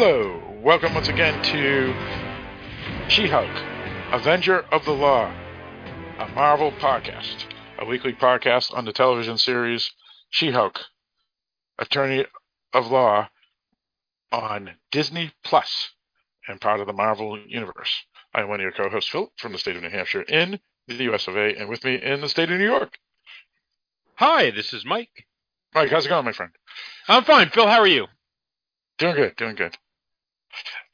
Hello, welcome once again to She-Hulk, Avenger of the Law, a Marvel podcast, a weekly podcast on the television series She-Hulk, Attorney of Law on Disney Plus and part of the Marvel Universe. I'm one of your co-hosts, Phil, from the state of New Hampshire in the US of A, and with me in the state of New York. Hi, this is Mike. Mike, how's it going, my friend? I'm fine. Phil, how are you? Doing good, doing good.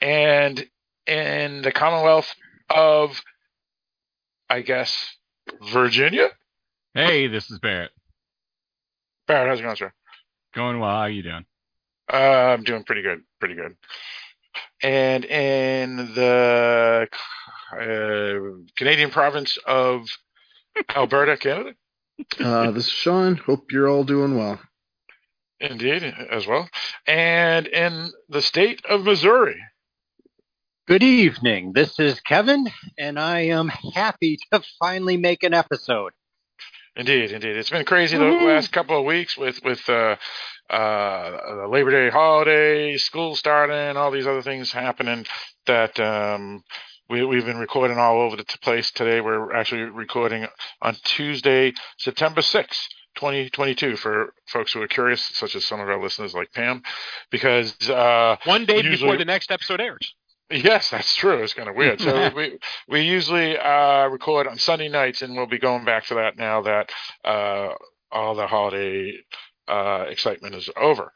And in the Commonwealth of, I guess, Virginia? Hey, this is Barrett. Barrett, how's it going, sir? Going well. How are you doing? Uh, I'm doing pretty good, pretty good. And in the uh, Canadian province of Alberta, Canada? Uh, this is Sean. Hope you're all doing well. Indeed, as well. And in the state of Missouri. Good evening. This is Kevin, and I am happy to finally make an episode. Indeed, indeed. It's been crazy the last couple of weeks with with uh, uh, the Labor Day holiday, school starting, all these other things happening that um, we, we've been recording all over the place today. We're actually recording on Tuesday, September 6th. 2022 for folks who are curious, such as some of our listeners like Pam, because uh, One day Usually- before the next episode airs. Yes, that's true. It's kind of weird. So we we usually uh, record on Sunday nights, and we'll be going back to that now that uh, all the holiday uh, excitement is over.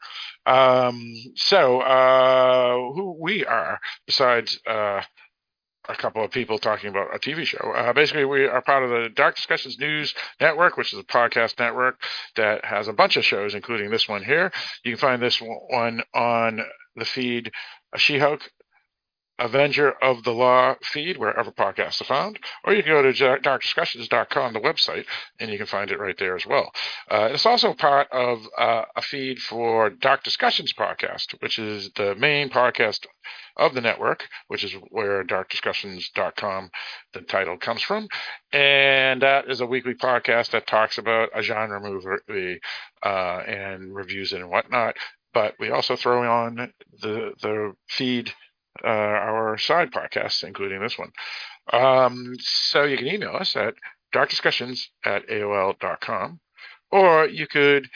Um, so uh, who we are, besides uh, a couple of people talking about a TV show. Uh, basically, we are part of the Dark Discussions News Network, which is a podcast network that has a bunch of shows, including this one here. You can find this one on the feed uh, She-Hulk Avenger of the Law feed, wherever podcasts are found, or you can go to darkdiscussions.com, the website, and you can find it right there as well. Uh, it's also part of uh, a feed for Dark Discussions podcast, which is the main podcast of the network, which is where darkdiscussions.com, the title comes from. And that is a weekly podcast that talks about a genre movie uh, and reviews it and whatnot. But we also throw on the the feed uh, our side podcasts, including this one. Um, so you can email us at darkdiscussions at AOL.com, or you could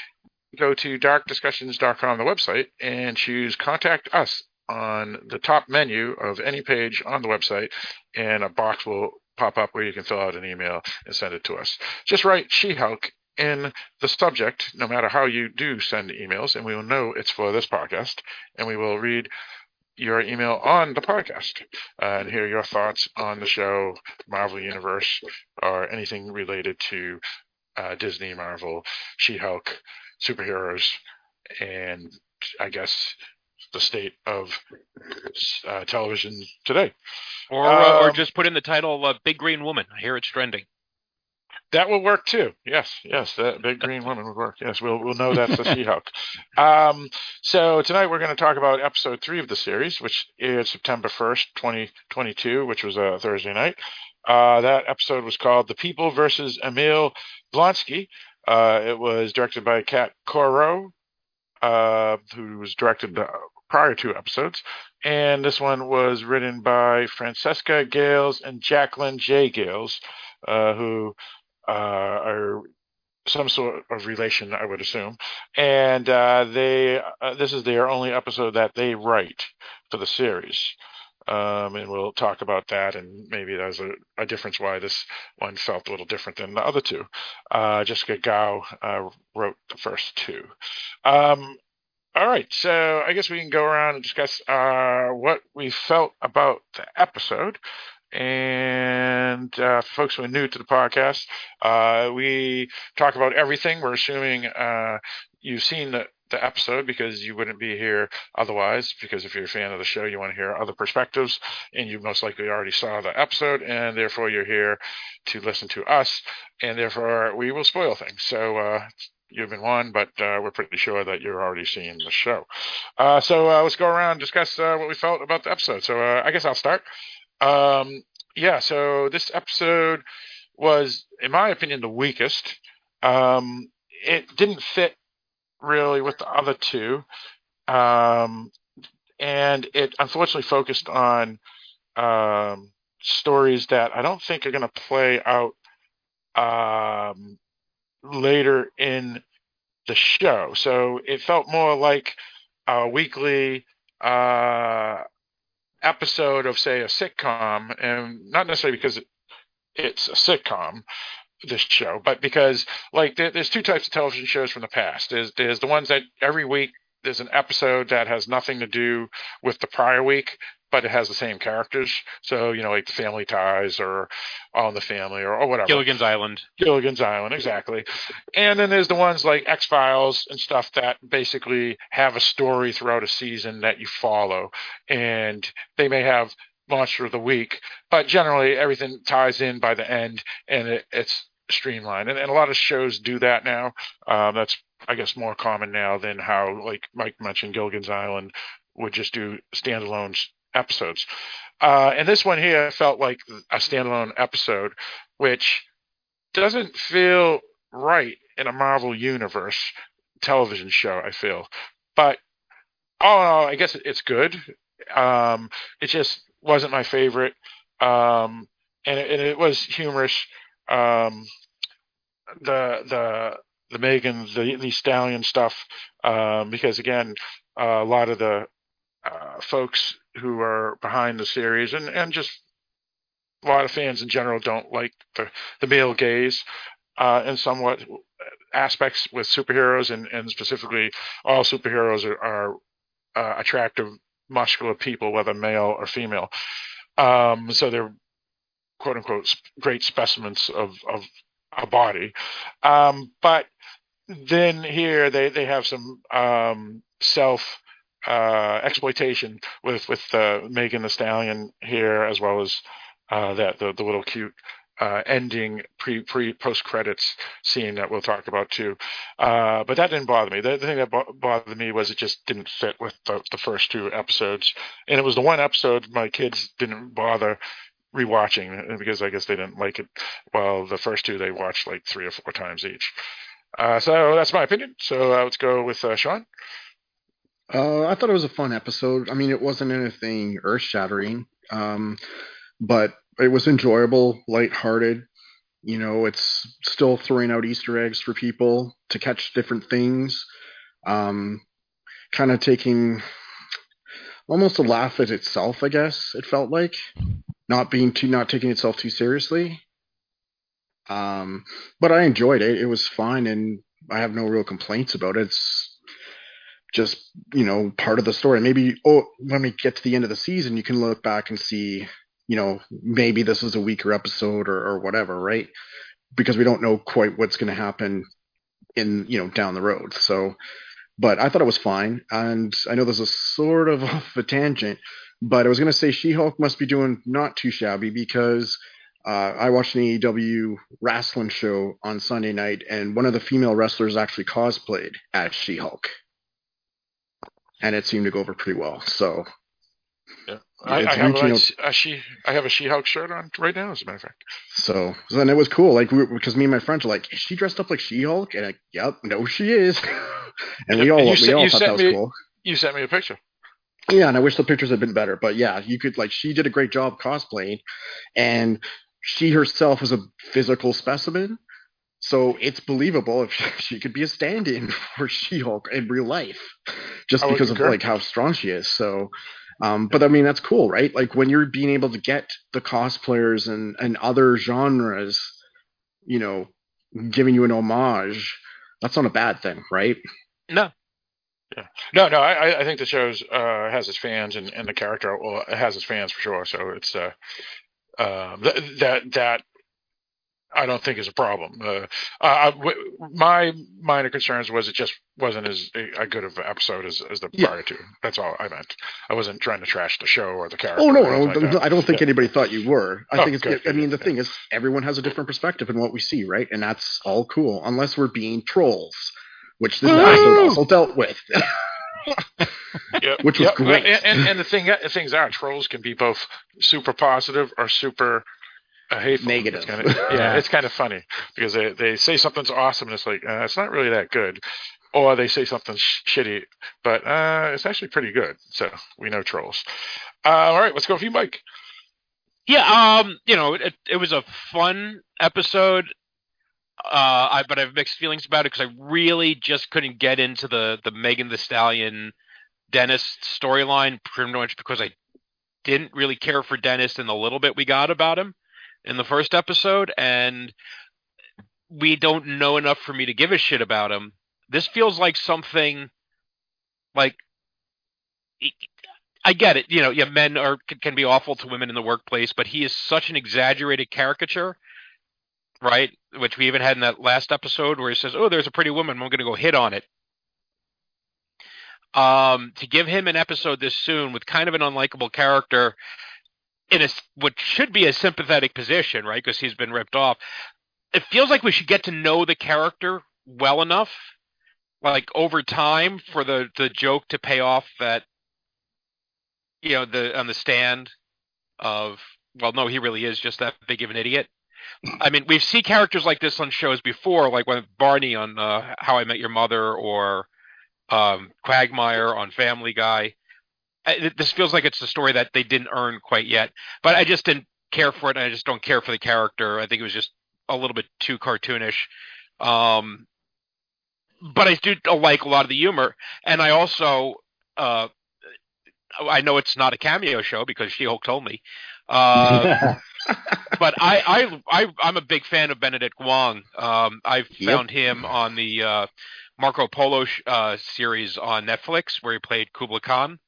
go to darkdiscussions.com, the website, and choose contact us on the top menu of any page on the website, and a box will pop up where you can fill out an email and send it to us. Just write She-Hulk in the subject, no matter how you do send emails, and we will know it's for this podcast, and we will read your email on the podcast uh, and hear your thoughts on the show, Marvel Universe, or anything related to uh, Disney, Marvel, She Hulk, superheroes, and I guess the state of uh, television today. Or, uh, or Um, just put in the title uh, Big Green Woman. I hear it's trending. That will work too. Yes, yes, that big green woman would work. Yes, we'll we'll know that's the She-Hulk. Um, so tonight we're going to talk about episode three of the series, which is September first, twenty twenty two, which was a Thursday night. Uh, that episode was called "The People versus Emil Blonsky." Uh, it was directed by Kat Coiro, uh, who was directed the prior two episodes, and this one was written by Francesca Gailes and Jacqueline J. Gailes, uh, who uh, are some sort of relation, I would assume. And uh, they, uh, this is their only episode that they write for the series. Um, and we'll talk about that, and maybe there's a, a difference why this one felt a little different than the other two. Uh, Jessica Gao uh, wrote the first two. Um, all right, so I guess we can go around and discuss uh, what we felt about the episode. And uh, folks who are new to the podcast, uh, we talk about everything. We're assuming uh, you've seen the, the episode because you wouldn't be here otherwise. Because if you're a fan of the show, you want to hear other perspectives, and you most likely already saw the episode, and therefore you're here to listen to us, and therefore we will spoil things. So uh, you've been warned, but uh, we're pretty sure that you're already seeing the show. Uh, so uh, let's go around and discuss uh, what we felt about the episode. So uh, I guess I'll start. Um, yeah, so this episode was, in my opinion, the weakest. Um, it didn't fit really with the other two. Um, and it unfortunately focused on um, stories that I don't think are going to play out um, later in the show. So it felt more like a weekly uh, episode of, say, a sitcom, and not necessarily because it's a sitcom, this show, but because like there, there's two types of television shows from the past. There's there's the ones that every week there's an episode that has nothing to do with the prior week, but it has the same characters. So, you know, like the Family Ties or All in the Family or, or whatever. Gilligan's Island. Gilligan's Island, exactly. And then there's the ones like X Files and stuff that basically have a story throughout a season that you follow. And they may have Monster of the Week, but generally everything ties in by the end and it, it's streamlined. And, and a lot of shows do that now. Um, that's I guess more common now than how like Mike mentioned Gilligan's Island would just do standalone episodes. Uh, and this one here felt like a standalone episode, which doesn't feel right in a Marvel Universe television show, I feel. But all in all, I guess it's good. Um, it just wasn't my favorite. Um, and, it, and it was humorous. Um, the, the, the Megan, the, the Stallion stuff, um, because again, uh, a lot of the uh, folks who are behind the series and, and just a lot of fans in general don't like the, the male gaze uh, somewhat aspects with superheroes and, and specifically all superheroes are, are uh, attractive muscular people whether male or female. Um, so they're quote unquote great specimens of, of a body. Um, but then here they, they have some um, self uh, exploitation with with uh, Megan Thee Stallion here, as well as uh, that the, the little cute uh, ending pre pre post credits scene that we'll talk about too. Uh, but that didn't bother me. The, the thing that bo- bothered me was it just didn't fit with the, the first two episodes, and it was the one episode my kids didn't bother rewatching because I guess they didn't like it. Well, the first two they watched like three or four times each. Uh, so that's my opinion. So uh, let's go with uh, Sean. Uh, I thought it was a fun episode. I mean, it wasn't anything earth shattering, um, but it was enjoyable, lighthearted. You know, it's still throwing out Easter eggs for people to catch different things. Um, kind of taking almost a laugh at itself, I guess. It felt like not being too, not taking itself too seriously. Um, but I enjoyed it. It was fun, and I have no real complaints about it. It's just you know part of the story. Maybe oh, when we get to the end of the season, you can look back and see you know maybe this is a weaker episode or, or whatever, right? Because we don't know quite what's going to happen in you know down the road. So, but I thought it was fine, and I know this is sort of off a tangent, but I was going to say She-Hulk must be doing not too shabby because. Uh, I watched an AEW wrestling show on Sunday night, and one of the female wrestlers actually cosplayed as She-Hulk and it seemed to go over pretty well. So yeah. I, I, have a, a, she I have a She-Hulk shirt on right now, as a matter of fact. So then it was cool, like we, because me and my friends were like, "Is she dressed up like She-Hulk?" And I, "Yep, no, she is." and we all you we all thought that was me, cool. You sent me a picture. Yeah, and I wish the pictures had been better, but yeah, you could like she did a great job cosplaying, and she herself was a physical specimen. So it's believable if she could be a stand-in for She-Hulk in real life, just because of like how strong she is. So, um, but I mean that's cool, right? Like when you're being able to get the cosplayers and and other genres, you know, giving you an homage, that's not a bad thing, right? No. Yeah. No, no, I, I think the show uh, has its fans and, and the character well, it has its fans for sure. So it's uh, uh, th- that that I don't think is a problem. Uh, uh, w- my minor concerns was it just wasn't as a, good of an episode as, as the yeah. prior two. That's all I meant. I wasn't trying to trash the show or the character. Oh no, no, like I don't think yeah. anybody thought you were. I oh, think it's. Good, I mean, the yeah. thing is, everyone has a different perspective in what we see, right? And that's all cool, unless we're being trolls, which this episode also dealt with. yep. which was yep. great. And, and, and the thing, the things are, trolls can be both super positive or super hateful. Negative. It's kind of, yeah, it's kind of funny because they, they say something's awesome and it's like uh, it's not really that good. or they say something sh- shitty. But uh, it's actually pretty good. So we know trolls. Uh, all right, let's go with you, Mike. Yeah, um, you know, it, it was a fun episode. Uh, I, but I have mixed feelings about it because I really just couldn't get into the the Megan Thee Stallion Dennis storyline, pretty much because I didn't really care for Dennis in the little bit we got about him in the first episode, and we don't know enough for me to give a shit about him. This feels like something like I get it. You know, yeah, men are can, be awful to women in the workplace, but he is such an exaggerated caricature, right? Which we even had in that last episode where he says, "Oh, there's a pretty woman. I'm going to go hit on it." Um, to give him an episode this soon with kind of an unlikable character in a what should be a sympathetic position, right? Because he's been ripped off. It feels like we should get to know the character well enough, like over time, for the the joke to pay off that you know the on the stand of well no he really is just that big of an idiot i mean we've seen characters like this on shows before like when barney on uh, how i met your mother or um, quagmire on family guy I, this feels like it's a story that they didn't earn quite yet but i just didn't care for it and i just don't care for the character i think it was just a little bit too cartoonish um, but i do like a lot of the humor and i also uh, I know it's not a cameo show because She Hulk told me. Uh, but I, I, I, I'm a big fan of Benedict Wong. Um, I found him on the uh, Marco Polo sh- uh, series on Netflix where he played Kublai Khan,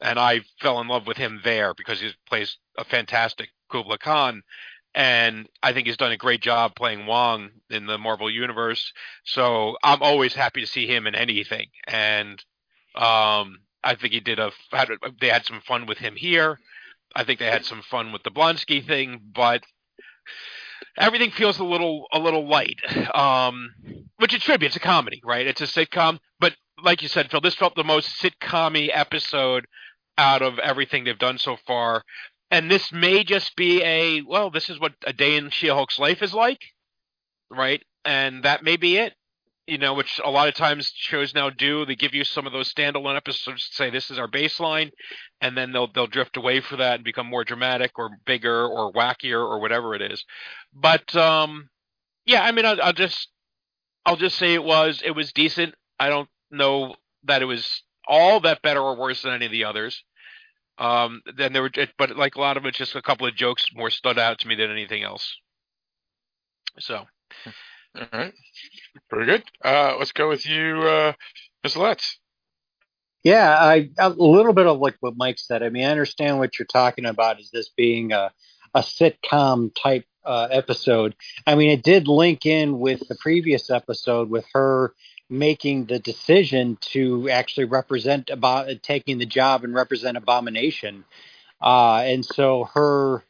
and I fell in love with him there because he plays a fantastic Kublai Khan. And I think he's done a great job playing Wong in the Marvel universe. So I'm always happy to see him in anything. And um, I think he did a. Had, they had some fun with him here. I think they had some fun with the Blonsky thing, but everything feels a little a little light. Um, which it should be. It's a comedy, right? It's a sitcom. But like you said, Phil, this felt the most sitcom episode out of everything they've done so far. And this may just be a well, this is what a day in She-Hulk's life is like, right? And that may be it you know, which a lot of times shows now do. They give you some of those standalone episodes to say this is our baseline, and then they'll they'll drift away for that and become more dramatic or bigger or wackier or whatever it is. But um, yeah, I mean, I'll, I'll just I'll just say it was it was decent. I don't know that it was all that better or worse than any of the others. Um, then there were, but like a lot of it, just a couple of jokes more stood out to me than anything else. So. All right. Very good. Uh, let's go with you, uh, Ms. Letts. Yeah, I a little bit of like what Mike said. I mean, I understand what you're talking about. Is this being a a sitcom type uh, episode? I mean, it did link in with the previous episode with her making the decision to actually represent about taking the job and represent Abomination, uh, and so her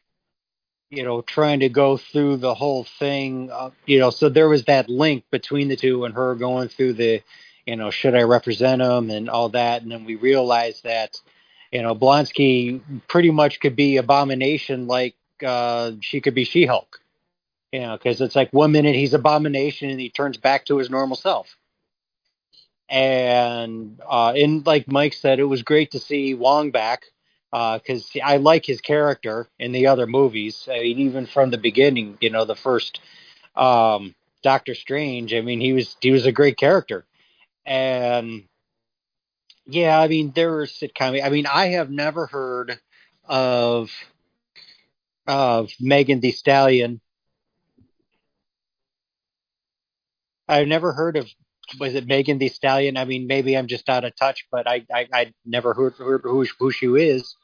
you know, trying to go through the whole thing, uh, you know, so there was that link between the two and her going through the, you know, should I represent him and all that. And then we realized that, you know, Blonsky pretty much could be Abomination like uh, she could be She Hulk, you know, because it's like one minute he's Abomination and he turns back to his normal self. And uh, and like Mike said, it was great to see Wong back because uh, I like his character in the other movies. I mean, even from the beginning, you know, the first um, Doctor Strange. I mean, he was he was a great character, and yeah, I mean, there were sitcom. I mean, I have never heard of of Megan Thee Stallion. I've never heard of was it Megan Thee Stallion? I mean, maybe I'm just out of touch, but I I, I never heard, heard who who she is,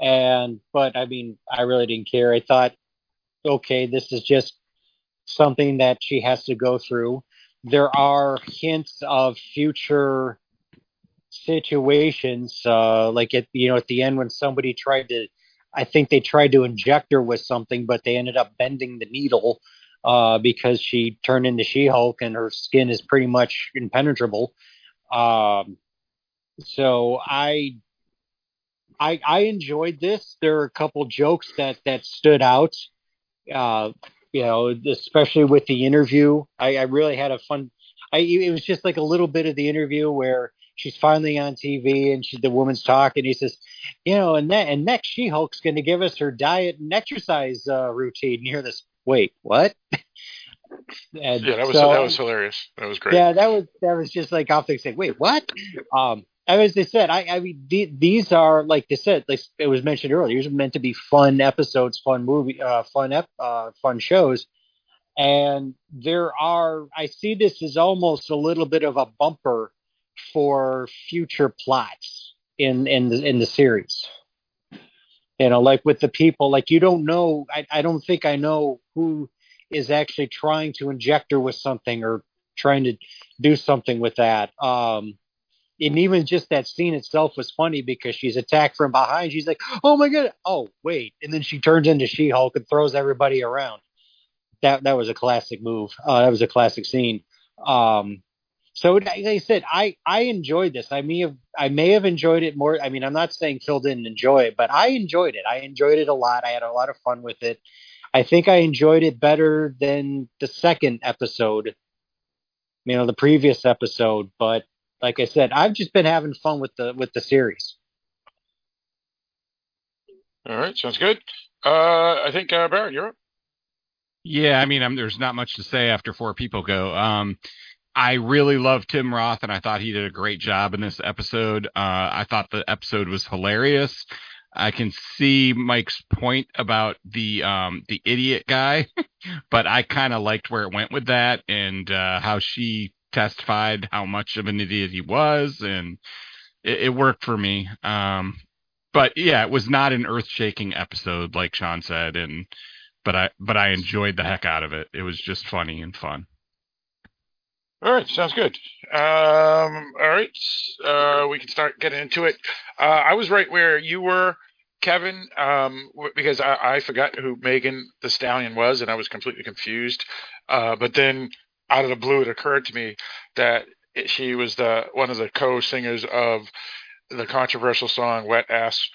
and but I mean, I really didn't care. I thought, okay, this is just something that she has to go through. There are hints of future situations, uh, like at you know at the end when somebody tried to, I think they tried to inject her with something, but they ended up bending the needle uh, because she turned into She-Hulk and her skin is pretty much impenetrable. Um, so I, I, I enjoyed this. There are a couple jokes that that stood out. Uh, you know, especially with the interview. I, I really had a fun. I it was just like a little bit of the interview where she's finally on TV and she the woman's talking. He says, you know, and that and next She Hulk's going to give us her diet and exercise uh, routine. You hear this? Wait, what? yeah, that was so, that was hilarious. That was great. Yeah, that was that was just like off the saying, wait, what? Um, as they said, I, I mean, the, these are like they said, like it was mentioned earlier. These are meant to be fun episodes, fun movie, uh, fun ep, uh, fun shows. And there are, I see this as almost a little bit of a bumper for future plots in in the in the series. You know, like with the people, like you don't know. I, I don't think I know who is actually trying to inject her with something or trying to do something with that. Um, and even just that scene itself was funny because she's attacked from behind. She's like, "Oh my god! Oh wait!" And then she turns into She-Hulk and throws everybody around. That that was a classic move. Uh, that was a classic scene. Um, so like I said, I I enjoyed this. I may have I may have enjoyed it more. I mean, I'm not saying Phil didn't enjoy it, but I enjoyed it. I enjoyed it a lot. I had a lot of fun with it. I think I enjoyed it better than the second episode. You know, the previous episode, but like I said, I've just been having fun with the with the series. All right, sounds good. Uh, I think uh, Barrett, you're up. Yeah, I mean, I'm, there's not much to say after four people go. Um, I really love Tim Roth, and I thought he did a great job in this episode. Uh, I thought the episode was hilarious. I can see Mike's point about the um, the idiot guy, but I kind of liked where it went with that and uh, how she testified how much of an idiot he was, and it, it worked for me. Um, but yeah, it was not an earth shaking episode like Sean said, and but I but I enjoyed the heck out of it. It was just funny and fun. All right, sounds good. Um, all right, uh, we can start getting into it. Uh, I was right where you were, Kevin, um, because I, I, forgot who Megan Thee Stallion was, and I was completely confused. Uh, but then out of the blue, it occurred to me that she was the one of the co-singers of the controversial song "Wet Ass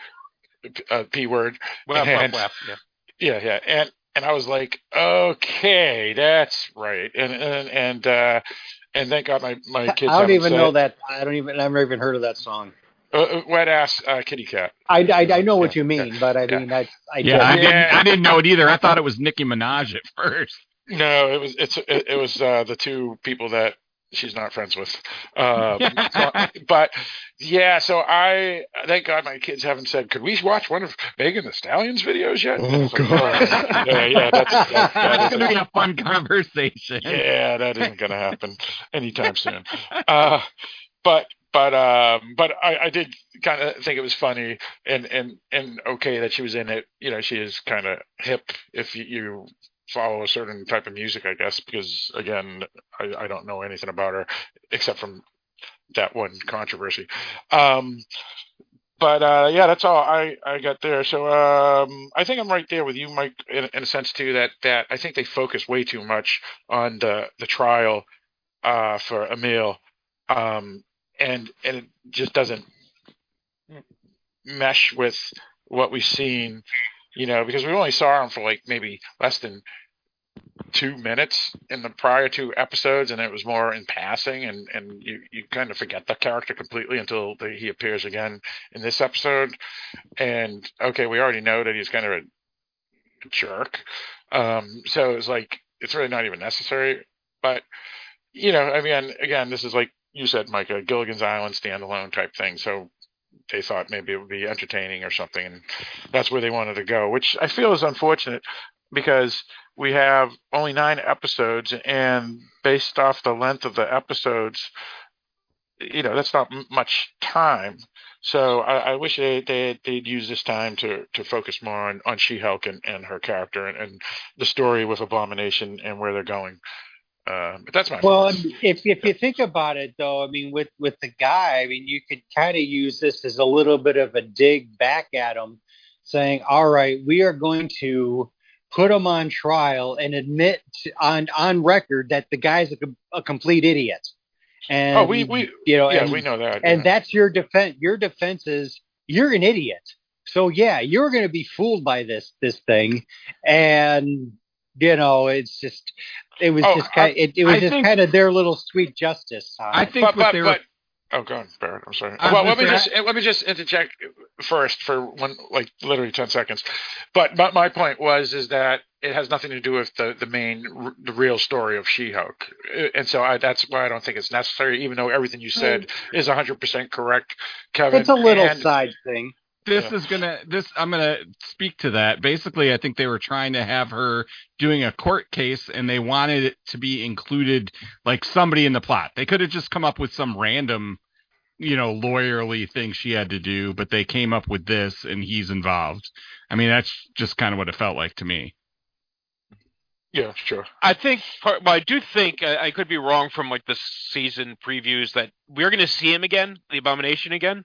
uh, P Word." Well, and, yeah. yeah, yeah, and and I was like, okay, that's right, and and and uh, and thank God my my kids. I don't even know that. I don't even. I've never even heard of that song. Uh, uh, wet ass uh, kitty cat. I, I, I know what you mean, yeah, but I mean, I, I yeah, I didn't, I didn't know it either. I thought it was Nicki Minaj at first. No, it was it's it, it was uh, the two people that she's not friends with. Um, so, but yeah, so I thank God my kids haven't said, could we watch one of Megan Thee Stallion's videos yet? Oh God, oh, yeah, yeah, that's, that, that's gonna be a fun conversation. Yeah, that isn't gonna happen anytime soon. Uh, but but um, but I, I did kind of think it was funny and and and okay that she was in it. You know, she is kind of hip if you, you follow a certain type of music, I guess, because again, I, I don't know anything about her except from that one controversy. Um, but uh, yeah, that's all I, I got there. So um, I think I'm right there with you, Mike, in, in, a sense too. That that I think they focus way too much on the the trial uh, for Emil, um, and and it just doesn't mesh with what we've seen. You know, because we only saw him for like maybe less than two minutes in the prior two episodes, and it was more in passing, and and you you kind of forget the character completely until the, he appears again in this episode. And okay, we already know that he's kind of a jerk, um, so it's like it's really not even necessary. But you know, I mean, again, this is like you said, a Gilligan's Island standalone type thing. So they thought maybe it would be entertaining or something, and that's where they wanted to go, which I feel is unfortunate because we have only nine episodes, and based off the length of the episodes, you know that's not m- much time. So I, I wish they, they they'd use this time to to focus more on on She-Hulk and, and her character and, and the story with Abomination and where they're going. Uh, but that's my well. If if you think about it, though, I mean, with with the guy, I mean, you could kind of use this as a little bit of a dig back at him, saying, "All right, we are going to put him on trial and admit on on record that the guy's a, a complete idiot. And oh, we we you know yeah and, we know that and that's your defense. Your defense is you're an idiot. So yeah, you're going to be fooled by this this thing, and you know, it's just it was Oh, just kind it, it was I just think- kind of their little sweet justice. on I think but, what but, they were. but oh, go on, Barrett. I'm sorry. I was Well, let me say, just let me just interject first for one, like literally ten seconds. But my, my point was is that it has nothing to do with the the main r- the real story of She-Hulk, Uh, and so I, that's why I don't think it's necessary. Even though everything you said is 100 percent correct, Kevin. it's a little and- side thing. This Yeah. is gonna this i'm gonna speak to that basically i think they were trying to have her doing a court case and they wanted it to be included like somebody in the plot they could have just come up with some random you know lawyerly thing she had to do but they came up with this and he's involved i mean that's just kind of what it felt like to me Yeah, sure. I think, part, well, I do think I, I could be wrong from like the season previews that we're going to see him again, the Abomination again.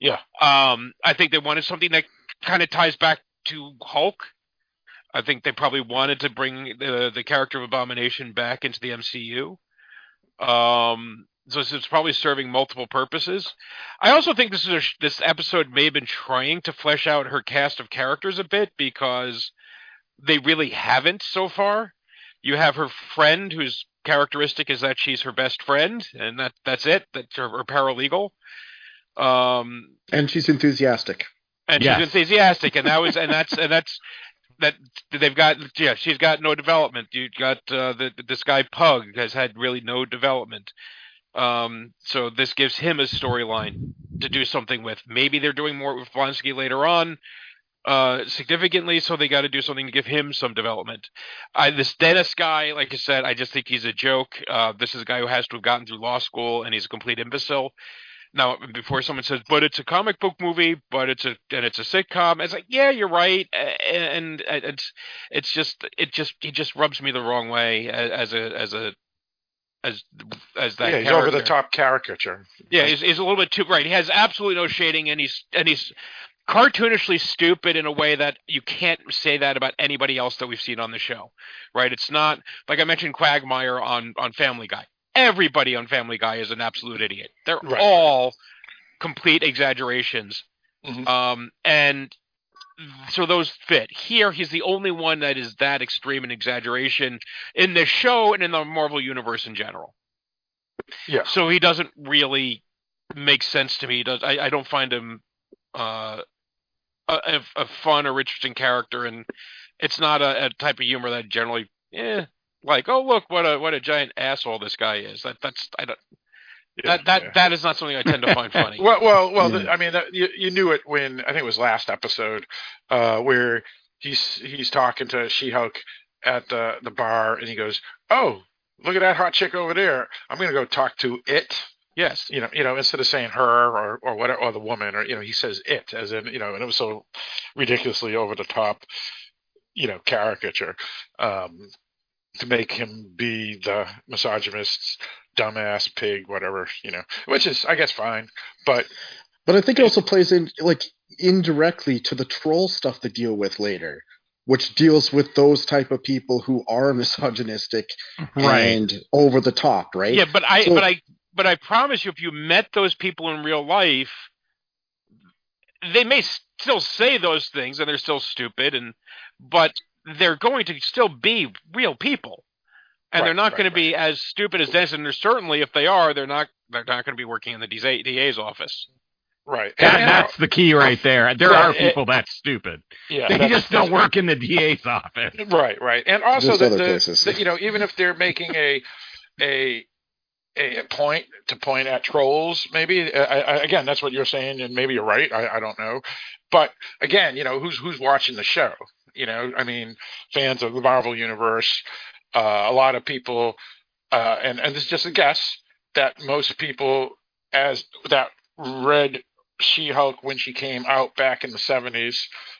Yeah. Um, I think they wanted something that kind of ties back to Hulk. I think they probably wanted to bring the the character of Abomination back into the MCU. Um, so it's, probably serving multiple purposes. I also think this is a, this episode may have been trying to flesh out her cast of characters a bit because they really haven't so far. You have her friend whose characteristic is that she's her best friend, and that that's it. That's her, her paralegal. Um, And she's enthusiastic. and Yes. she's enthusiastic, and that was and that's and that's that they've got yeah she's got no development. You got uh, the this guy Pug has had really no development. Um, so this gives him a storyline to do something with. Maybe they're doing more with Blonsky later on, uh, significantly. So they got to do something to give him some development. I this Dennis guy, like I said, I just think he's a joke. Uh, this is a guy who has to have gotten through law school, and he's a complete imbecile. Now, before someone says, "But it's a comic book movie, but it's a and it's a sitcom," it's like, yeah, you're right, and, and it's it's just it just he just rubs me the wrong way as a as a as as that yeah, he's over the top caricature. Yeah, he's, he's a little bit too right. He has absolutely no shading, and he's and he's cartoonishly stupid in a way that you can't say that about anybody else that we've seen on the show. Right? It's not like I mentioned Quagmire on on Family Guy. Everybody on Family Guy is an absolute idiot. They're Right. all complete exaggerations. Mhm. Um, and so those fit. Here, he's the only one that is that extreme in exaggeration in the show and in the Marvel universe in general. Yeah. So he doesn't really make sense to me. He does I, I don't find him uh, a, a, a fun or interesting character, and it's not a, a type of humor that I generally eh, like. Oh look, what a what a giant asshole this guy is. That that's I don't, Yeah, that that yeah. that is not something I tend to find funny. Well, well, well. Yeah. The, I mean, that, you you knew it when I think it was last episode, uh, where he's he's talking to She-Hulk at the the bar, and he goes, "Oh, look at that hot chick over there. I'm gonna go talk to it." yes. You know, you know, instead of saying her or or whatever, or the woman, or you know, he says it as in you know, and it was so ridiculously over the top, you know, caricature. Um, to make him be the misogynist, dumbass pig, whatever, you know, which is, I guess, fine. But But I think it also plays in like indirectly to the troll stuff they deal with later, which deals with those type of people who are misogynistic and over the top, right? Yeah, but I So- but I but I promise you, if you met those people in real life, they may still say those things, and they're still stupid, and but they're going to still be real people, and they're not right, going to be as stupid as Dennis. And they're certainly, if they are, they're not they're not going to be working in the DA, DA's office. right, That, And- and- that's the key right there. There Right, are it- people that stupid. yeah, They that's- just don't work in the DA's office. Right, right, and also There's the, other the, places. the- you know, even if they're making a a a point to point at trolls, maybe uh, I, I, again that's what you're saying, and maybe you're right. I, I don't know, but again, you know, who's who's watching the show? You know, I mean, fans of the Marvel universe, uh, a lot of people, uh, and and this is just a guess that most people as that read She-Hulk when she came out back in the 70s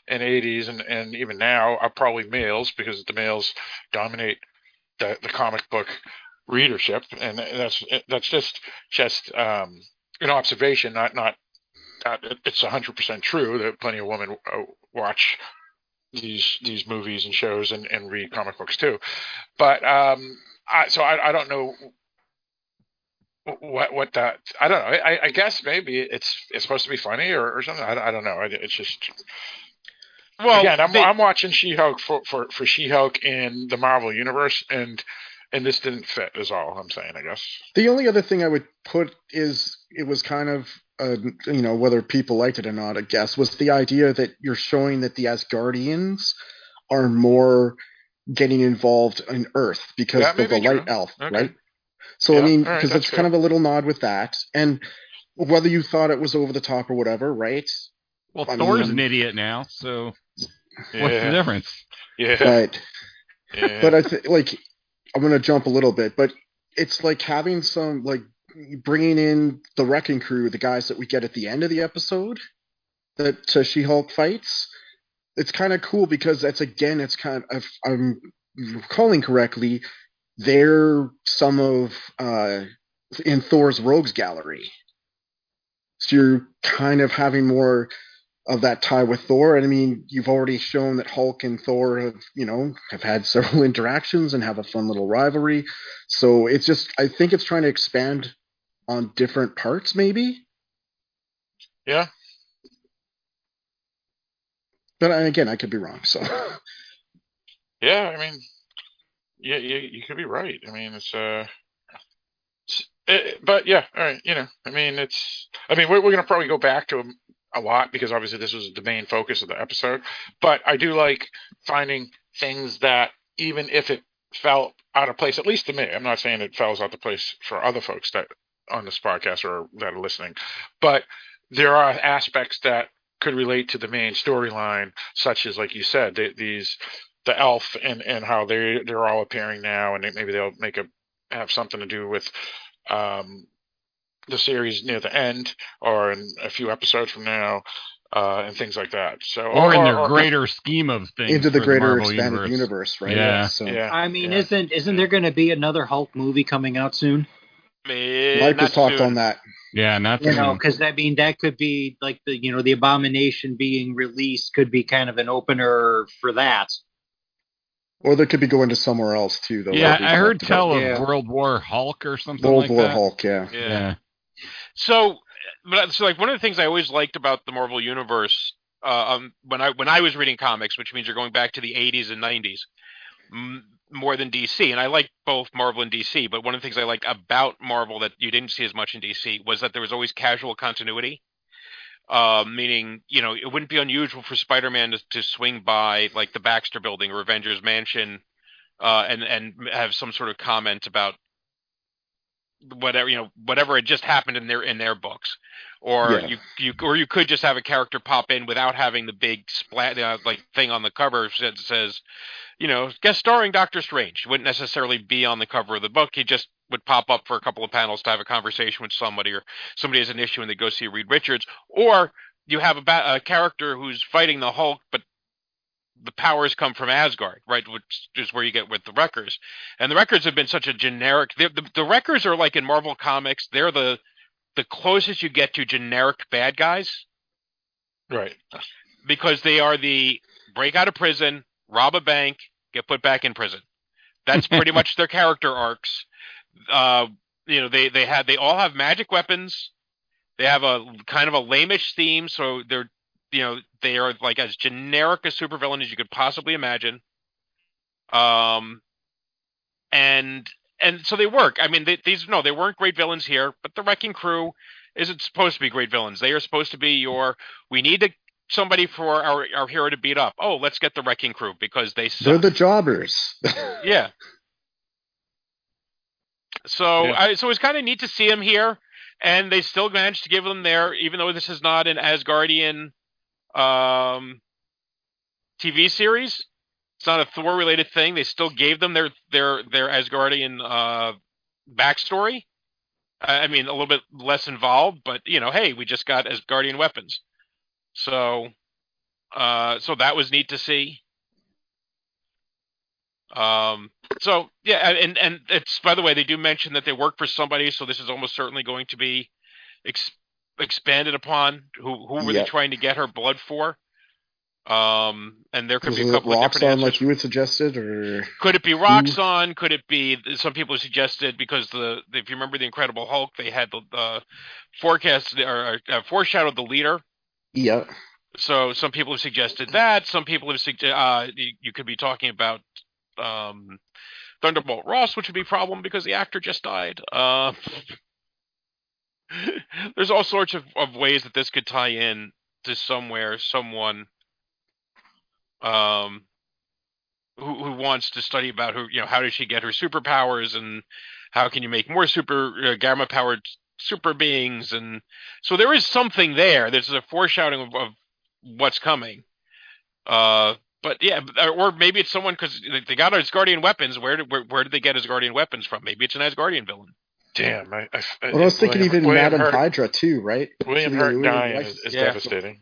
and 80s and, and even now are probably males because the males dominate the, the comic book readership. And that's that's just just um, an observation not not not it's 100% true that plenty of women uh, watch these these movies and shows and, and read comic books too but um I, so I, I don't know what what that I don't know I, I guess maybe it's it's supposed to be funny or, or something I, I don't know it's just Well, again, I'm they- I'm watching She-Hulk for for for She-Hulk in the Marvel universe, and and this didn't fit. Is all I'm saying. I guess. The only other thing I would put is it was kind of, uh, you know, whether people liked it or not, I guess, was the idea that you're showing that the Asgardians are more getting involved in Earth because That of the be light elf, Okay. right? So I mean, all right, because that's it's kind of a little nod with that, and whether you thought it was over the top or whatever, right? Well, I Thor's mean- an idiot now, so what's the difference? Yeah. But yeah. but I think like I'm gonna jump a little bit, but it's like having some like bringing in the wrecking crew, the guys that we get at the end of the episode that uh, She-Hulk fights. It's kind of cool because that's again, it's kind of if I'm recalling correctly, they're some of uh, in Thor's Rogues Gallery. So you're kind of having more of that tie with Thor. And I mean, you've already shown that Hulk and Thor have, you know, have had several interactions and have a fun little rivalry. So it's just, I think it's trying to expand on different parts, maybe. Yeah. But again, I could be wrong. So Yeah, I mean, yeah, you, you could be right. I mean, it's uh, it's, it, but yeah, all right. You know, I mean, it's. I mean, we're we're gonna probably go back to 'em a lot because obviously this was the main focus of the episode. But I do like finding things that even if it felt out of place, at least to me, I'm not saying it falls out of place for other folks that on this podcast or that are listening, but there are aspects that could relate to the main storyline, such as like you said, the, these the elf and and how they they're all appearing now, and maybe they'll make a have something to do with um the series near the end or in a few episodes from now. Uh, and things like that. So, Or in their or- greater scheme of things. into the greater Marvel expanded universe. universe, right? Yeah. So yeah, I mean, yeah. isn't isn't there going to be another Hulk movie coming out soon? Mike not has talked soon. on that. Yeah, not You know, because I mean, that could be like the you know the Abomination being released could be kind of an opener for that. Or they could be going to somewhere else too, though. Yeah, I heard talked about. tell of Yeah. World War Hulk or something World like War that. Hulk. Yeah. Yeah. Yeah. So, but so like one of the things I always liked about the Marvel universe, uh, um, when I when I was reading comics, which means you're going back to the 80s and 90s, m- more than DC, and I like both Marvel and DC. But one of the things I liked about Marvel that you didn't see as much in DC was that there was always casual continuity. Uh, meaning, you know, it wouldn't be unusual for Spider-Man to, to swing by like the Baxter Building or Avengers Mansion, uh, and and have some sort of comment about whatever you know whatever had just happened in their in their books or Yeah. you you or you could just have a character pop in without having the big splat uh, like thing on the cover that says you know guest starring Doctor Strange wouldn't necessarily be on the cover of the book he just would pop up for a couple of panels to have a conversation with somebody or somebody has an issue and they go see Reed Richards or you have a, ba- a character who's fighting the Hulk but the powers come from Asgard, right? Which is where you get with the Wreckers. And the Wreckers have been such a generic. The, the, the Wreckers are like in Marvel Comics. They're the the closest you get to generic bad guys right. because they are the break out of prison, rob a bank, get put back in prison. That's pretty much their character arcs. Uh, you know, they they have they all have magic weapons. They have a kind of a lamish theme, so they're you know they are like as generic a supervillain as you could possibly imagine. Um, and and so they work. I mean, they, these no, they weren't great villains here, but the Wrecking Crew isn't supposed to be great villains. They are supposed to be your we need to somebody for our our hero to beat up. Oh, let's get the Wrecking Crew because they suck. They're the jobbers. Yeah. So Yeah. I, so it's kind of neat to see him here, and they still managed to give them their, even though this is not an Asgardian um, TV series, it's not a Thor related thing. They still gave them their their their Asgardian uh, backstory. I I mean, a little bit less involved, but you know, hey, we just got Asgardian weapons, so uh, so that was neat to see. Um, so yeah, and and it's by the way, they do mention that they work for somebody, so this is almost certainly going to be ex- expanded upon. Who who were they trying to get her blood for? Um, and there could Was be a couple of different answers. like you had suggested, or Could it be Roxxon? Could it be some people suggested because the if you remember the Incredible Hulk, they had the, the forecast or uh, foreshadowed the leader. Yeah, So some people have suggested that. Some people have suggested uh, you, you could be talking about um, Thunderbolt Ross, which would be a problem because the actor just died. Uh, there's all sorts of, of ways that this could tie in to somewhere, someone um, who, who wants to study about who, you know, how does she get her superpowers and how can you make more super uh, gamma powered super beings and so there is something there. There's a foreshadowing of, of what's coming. Uh, but yeah, or maybe it's someone because they got his guardian weapons. Where did where, where did they get his guardian weapons from? Maybe it's an Asgardian villain. Damn, I, I, Well, I was thinking William, even William Madam Hurt, Hydra too, right? William Hurt William dying is, is Yeah. devastating.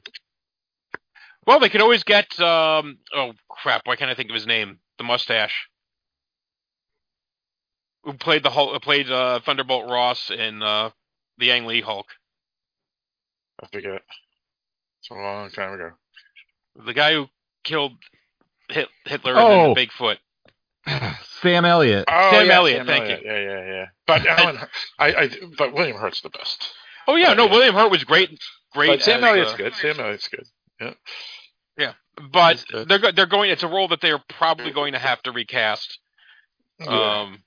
Well, they could always get um oh crap, why can't I think of his name? The mustache. Who played the Hulk, played uh, Thunderbolt Ross in uh, the Ang Lee Hulk. I forget. It's a long time ago. The guy who killed Hitler Oh. and Bigfoot. Sam Elliott. Oh, Sam yeah, Elliott, Sam thank Elliott. Yeah, yeah, yeah. But Alan, I, I, but William Hurt's the best. Oh yeah, Uh, no, yeah. William Hurt was great. Great. But Sam as, Elliott's uh, good. Sam Elliott's good. Yeah. Yeah, but good. they're they're going. It's a role that they're probably going to have to recast. Yeah. Um,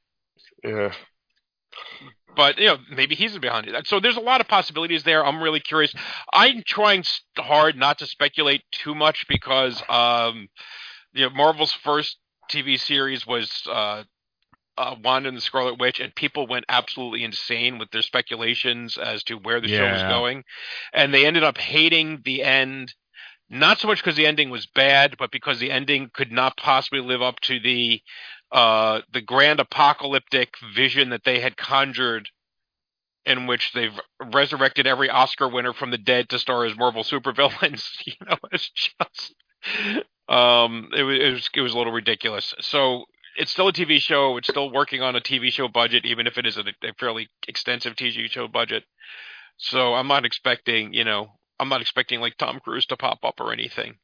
yeah. But you know maybe he's behind it. So there's a lot of possibilities there. I'm really curious. I'm trying hard not to speculate too much because um, you know Marvel's first TV series was uh, uh, Wanda and the Scarlet Witch, and people went absolutely insane with their speculations as to where the show was going, and they ended up hating the end. Not so much because the ending was bad, but because the ending could not possibly live up to the uh, the grand apocalyptic vision that they had conjured in which they've resurrected every Oscar winner from the dead to star as Marvel supervillains. you know, it's just um, it was, it was it was a little ridiculous. So it's still a TV show. It's still working on a TV show budget, even if it is a, a fairly extensive TV show budget. So I'm not expecting, you know, I'm not expecting like Tom Cruise to pop up or anything.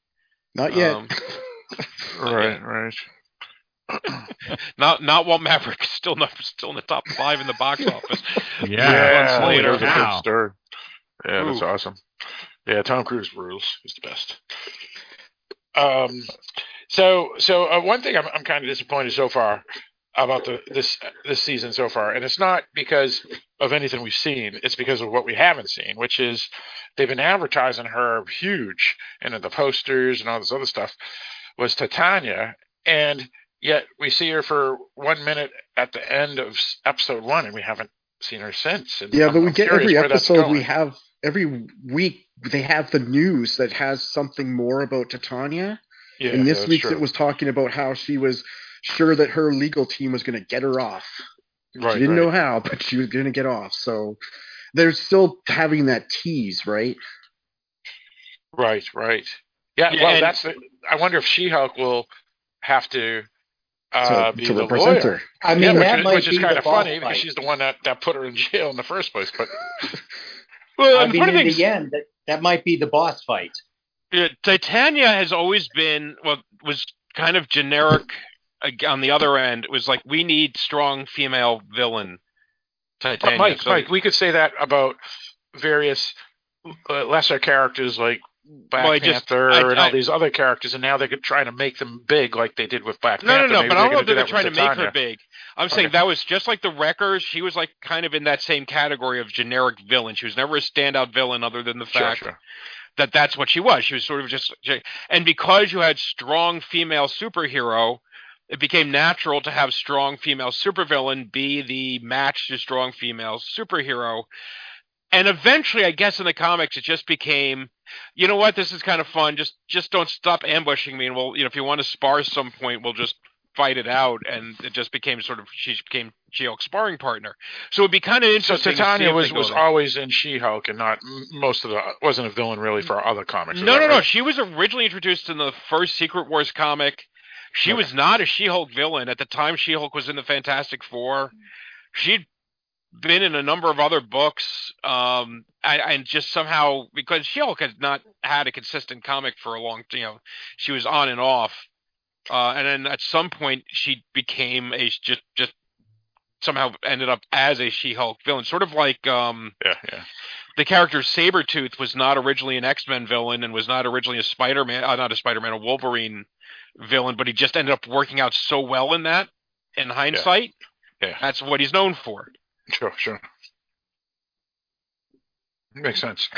Not yet. Um, Right, right. Not not while Maverick is still not still in the top five in the box office. Yeah. months later. that was a good Wow. story. Yeah, that's awesome. Yeah, Tom Cruise rules. He's the best. Um, so so uh, one thing I'm I'm kind of disappointed so far about the this this season so far, and it's not because of anything we've seen. It's because of what we haven't seen, which is they've been advertising her huge, and in the posters and all this other stuff was Titania, and yet we see her for one minute at the end of episode one, and we haven't seen her since. And yeah, I'm- but we I'm get every episode. We have every week. They have the news that has something more about Titania. Yeah, and this that's week's it was talking about how she was sure that her legal team was going to get her off. right, she didn't right. know how, but she was going to get off. So they're still having that tease, right? Right, right. Yeah, Yeah, well, and- that's the. I wonder if She-Hulk will have to uh, to to the represent lawyer. her. I mean, yeah, which, that is, might which is be kind of funny because she's the one that, that put her in jail in the first place. But Well, I mean, in thing is, the end, that, that might be the boss fight. Yeah, Titania has always been well was kind of generic on the other end. It was like we need strong female villain. Titania. Mike, So- Mike, we could say that about various uh, lesser characters like Black Well, I just- Panther I- and all these other characters, and now they're trying to make them big like they did with Black No, Panther. no, no. Maybe But I don't know if they're trying to make her big. I'm saying that was just like the Wreckers. She was like kind of in that same category of generic villain. She was never a standout villain, other than the Sure, fact sure. that that's what she was. She was sort of just, and because you had strong female superhero, it became natural to have strong female supervillain be the match to strong female superhero. And eventually, I guess in the comics, it just became, you know what, this is kind of fun. Just, just don't stop ambushing me, and we'll, you know, if you want to spar some point, we'll just fight it out. And it just became sort of, she became She-Hulk's sparring partner. So it'd be kind of interesting. see Titania was was there. always in She-Hulk and not most of the wasn't a villain really for other comics. No, no, no. She was originally introduced in the first Secret Wars comic. She Okay. was not a She-Hulk villain at the time. She-Hulk was in the Fantastic Four. She'd been in a number of other books, um, and, and just somehow because She-Hulk had not had a consistent comic for a long, you know, she was on and off, uh, and then at some point she became a just just somehow ended up as a She-Hulk villain, sort of like um, Yeah, yeah. the character Sabretooth was not originally an X Men villain and was not originally a Spider Man, uh, not a Spider Man, a Wolverine villain, but he just ended up working out so well in that. In hindsight, Yeah. that's what he's known for. Sure, sure. Makes sense.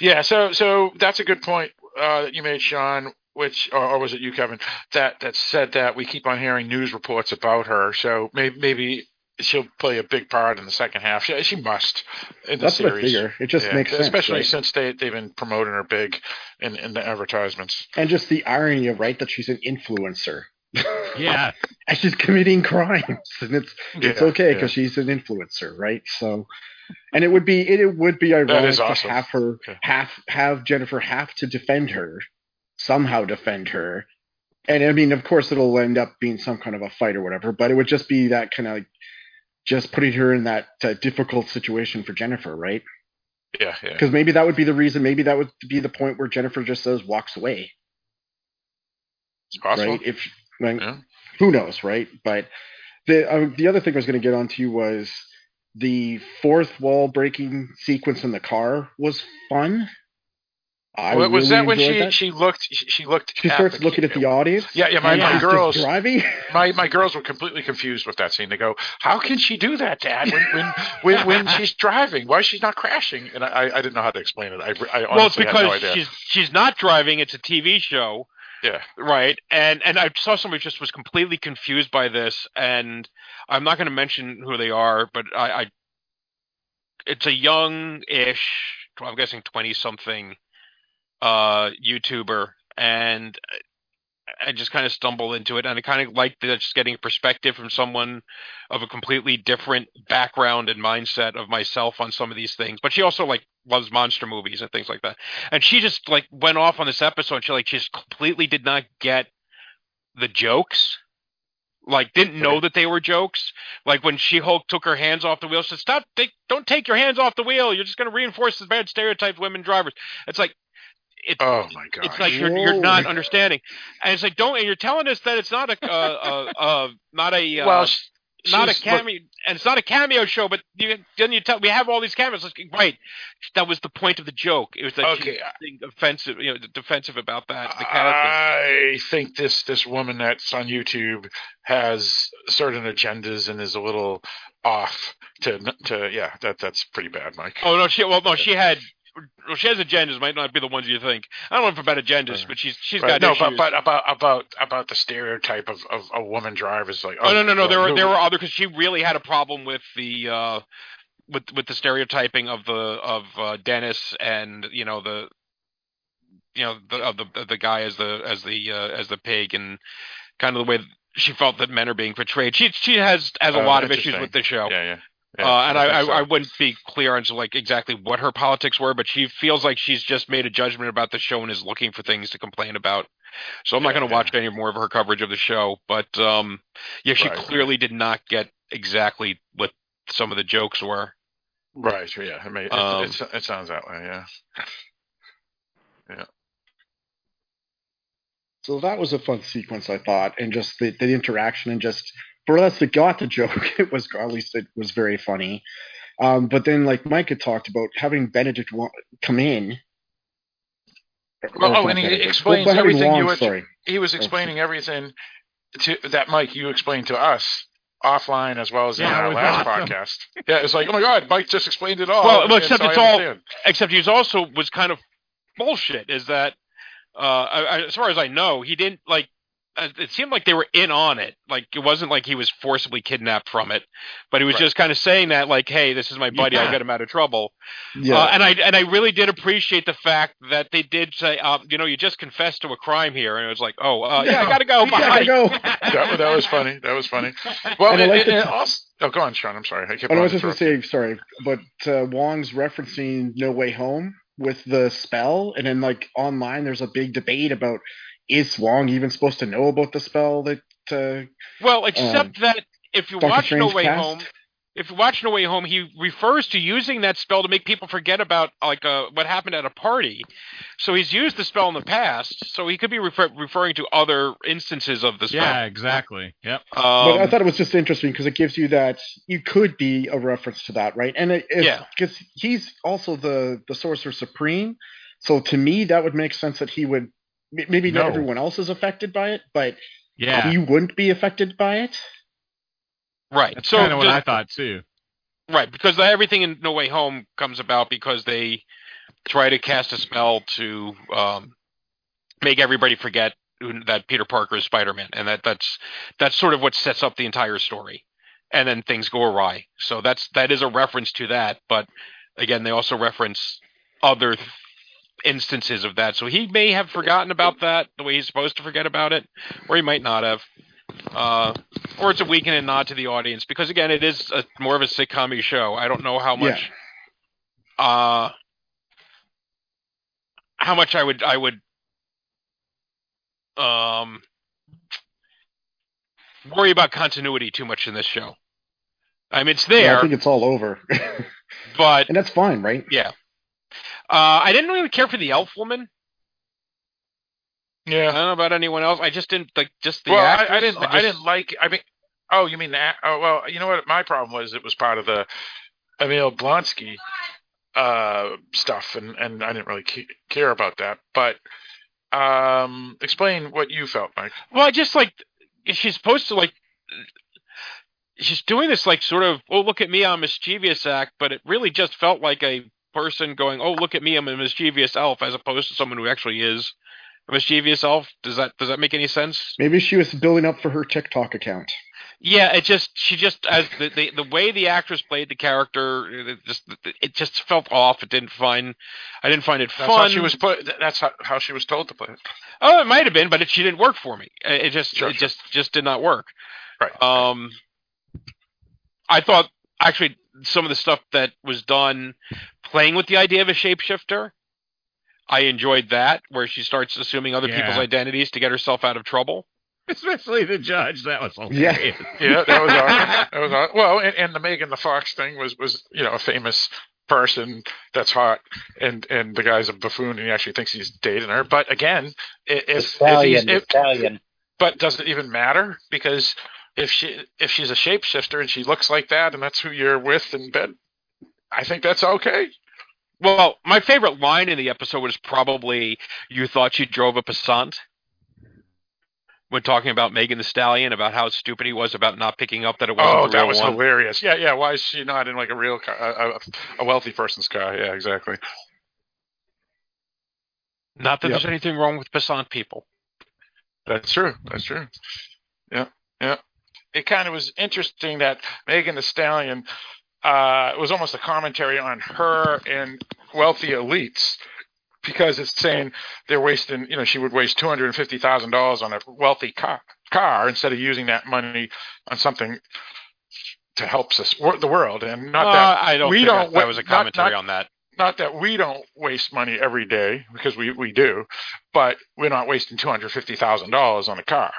Yeah, so so that's a good point uh, that you made, Sean. Which, or, or was it you, Kevin? That that said that we keep on hearing news reports about her. So maybe maybe she'll play a big part in the second half. She, she must in the That's what I series. figure. It just Yeah, makes sense, especially right? since they they've been promoting her big in in the advertisements. and just the irony of right that she's an influencer. Yeah. and she's committing crimes, and it's it's Yeah, okay yeah. because she's an influencer, right? So, and it would be it, it would be ironic is awesome. to have her Okay. have have Jennifer have to defend her somehow defend her, and I mean, of course, it'll end up being some kind of a fight or whatever, but it would just be that kind of like just putting her in that uh, difficult situation for Jennifer, right? Yeah, yeah. Because maybe that would be the reason. Maybe that would be the point where Jennifer just says walks away, It's possible. right? If like, Yeah. Who knows, right? But the uh, the other thing I was going to get onto was the fourth wall breaking sequence in the car was fun. I Wa- was really that when she that. she looked she she looked she at starts the looking at the audience? Yeah, yeah. My, and my girls, driving. my my girls were completely confused with that scene. They go, "How can she do that, Dad? When when when, when she's driving, why is she not crashing?" And I, I I didn't know how to explain it. I, I honestly well, it's had because no idea. she's she's not driving. It's a TV show. Yeah. Right. And and I saw somebody just was completely confused by this, and I'm not going to mention who they are, but I, I it's a young-ish, I'm guessing twenty something, uh, YouTuber, and I just kind of stumbled into it, and I kind of liked that just getting a perspective from someone of a completely different background and mindset of myself on some of these things. But she also like loves monster movies and things like that. And she just like went off on this episode. She like just completely did not get the jokes. Like didn't know that they were jokes. Like when She Hulk took her hands off the wheel, she said, "Stop! Take, don't take your hands off the wheel. You're just going to reinforce the bad stereotypes of women drivers." It's like it's Oh my god! it's like you're you're not understanding, and it's like don't. And you're telling us that it's not a uh, uh, uh not a uh, well, not a she's- look, cameo, and it's not a cameo show. But you, then you tell we have all these cameos. Like, right, that was the point of the joke. It was that Okay, being offensive, you know, defensive about that the. I think this this woman that's on YouTube has certain agendas and is a little off to to yeah that that's pretty bad, Mike. oh no, she well no she had. Well, she has agendas, might not be the ones you think. I don't know if about agendas, but she's she's Right. got no, issues. but but about about about the stereotype of, of a woman driver is like Oh no no no! well, There were there were other because she really had a problem with the uh, with with the stereotyping of the of uh, Dennis and you know the you know the of the the guy as the as the uh, as the pig and kind of the way she felt that men are being portrayed. She she has has a Oh, lot of issues with the show. yeah yeah. Yeah uh, and I, I, so. I wouldn't be clear on like exactly what her politics were, but she feels like she's just made a judgment about the show and is looking for things to complain about. So I'm not going to watch any more of her coverage of the show, but um, yeah, she Right. clearly did not get exactly what some of the jokes were. right yeah it, may, it, Um, it, it sounds that way yeah. So that was a fun sequence, I thought, and just the, the interaction and just for us that got the joke, it was at least it was very funny. Um, but then, like Mike had talked about, having Benedict Wong come in. Well, oh, not and he Benedict, explains but having everything you Wong, were- Sorry, He was explaining everything to that Mike you explained to us offline as well as in Yeah, it our last awesome. podcast. Yeah, it's like oh my god, Mike just explained it all. Well, well, except so it's all- Except he was also was kind of bullshit. Is that uh, I, I, as far as I know, he didn't like. Uh, It seemed like they were in on it. Like it wasn't like he was forcibly kidnapped from it, but he was Right. just kind of saying that, like, "Hey, this is my buddy. I got him out of trouble." yeah, Uh, and I and I really did appreciate the fact that they did say, um, you know, you just confessed to a crime here, and it was like, oh, uh, yeah, I gotta go. Yeah, Bye. I go. That, that was funny. That was funny. Well, And I and, like and- the- and also, oh, go on, Sean. I'm sorry. I kept I was just going to say, sorry, but uh, Wong's referencing No Way Home with the spell, and then like online, there's a big debate about is Wong even supposed to know about the spell that uh, Well, except that if you Doctor watch No Way cast? Home, if you watch No Way Home, he refers to using that spell to make people forget about like uh, what happened at a party. So he's used the spell in the past. So he could be refer- referring to other instances of the spell. Yeah, exactly. Yep. Um, but I thought it was just interesting because it gives you that you could be a reference to that, right? And it, it's Yeah. because he's also the the sorcerer supreme. So to me, that would make sense that he would. M- Maybe not everyone else is affected by it, but Yeah. he wouldn't be affected by it. right. That's so kind of what I thought too. Right, because the, everything in No Way Home comes about because they try to cast a spell to um, make everybody forget that Peter Parker is Spider-Man, and that that's that's sort of what sets up the entire story, and then things go awry. So that's that is a reference to that, but again, they also reference other th- instances of that. So he may have forgotten about that the way he's supposed to forget about it, or he might not have. Uh, or it's a weekend and nod to the audience because again, it is a, more of a sitcom show. I don't know how much, uh, how much I would I would um worry about continuity too much in this show. I mean, it's Yeah, there, I think it's all over, but and that's fine, right? yeah. Uh, I didn't really care for the elf woman. Yeah, I don't know about anyone else. I just didn't like just the well, I, actress. I didn't. I, just- didn't like. I mean, oh, you mean that? Oh, well, you know what? My problem was it was part of the Emil Blonsky uh, stuff, and and I didn't really care about that. But um, explain what you felt, Mike. Well, I just like she's supposed to like she's doing this like sort of oh look at me I'm mischievous act, but it really just felt like a person going oh look at me I'm a mischievous elf as opposed to someone who actually is a mischievous elf. Does that does that make any sense? Maybe she was building up for her TikTok account. Yeah, it just she just as the the, the way the actress played the character, it just it just felt off. It didn't find I didn't find it That's fun. how she was put. That's how, how she was told to play it. Oh, it might have been, but it, she didn't work for me. It it just Sure, it sure. just just did not work. Right. Um, I thought actually some of the stuff that was done playing with the idea of a shapeshifter, I enjoyed that where she starts assuming other Yeah. people's identities to get herself out of trouble. Especially the judge. That was Yeah. hilarious. Yeah, that was awesome. that was awesome. well, and, and the Megan the Fox thing was was you know a famous person that's hot, and and the guy's a buffoon, and he actually thinks he's dating her. But again, i- if if he's Italian, if, Italian. but does it even matter? Because if she if she's a shapeshifter and she looks like that, and that's who you're with in bed, I think that's okay. Well, my favorite line in the episode was probably "You thought she drove a Passat." When talking about Megan Thee Stallion, about how stupid he was about not picking up that it wasn't Oh, that was one. hilarious. Yeah, yeah. Why is she not in like a real car, a, a, a wealthy person's car? Yeah, exactly. Not that Yep. there's anything wrong with Passat people. That's true. That's true. Yeah, yeah. It kind of was interesting that Megan Thee Stallion uh, it was almost a commentary on her and wealthy elites because it's saying they're wasting. You know, she would waste two hundred and fifty thousand dollars on a wealthy car, car instead of using that money on something to help us the world, and not Uh, that I don't we don't that, was a not- commentary not- on that. not that we don't waste money every day because we, we do, but we're not wasting two hundred fifty thousand dollars on a car.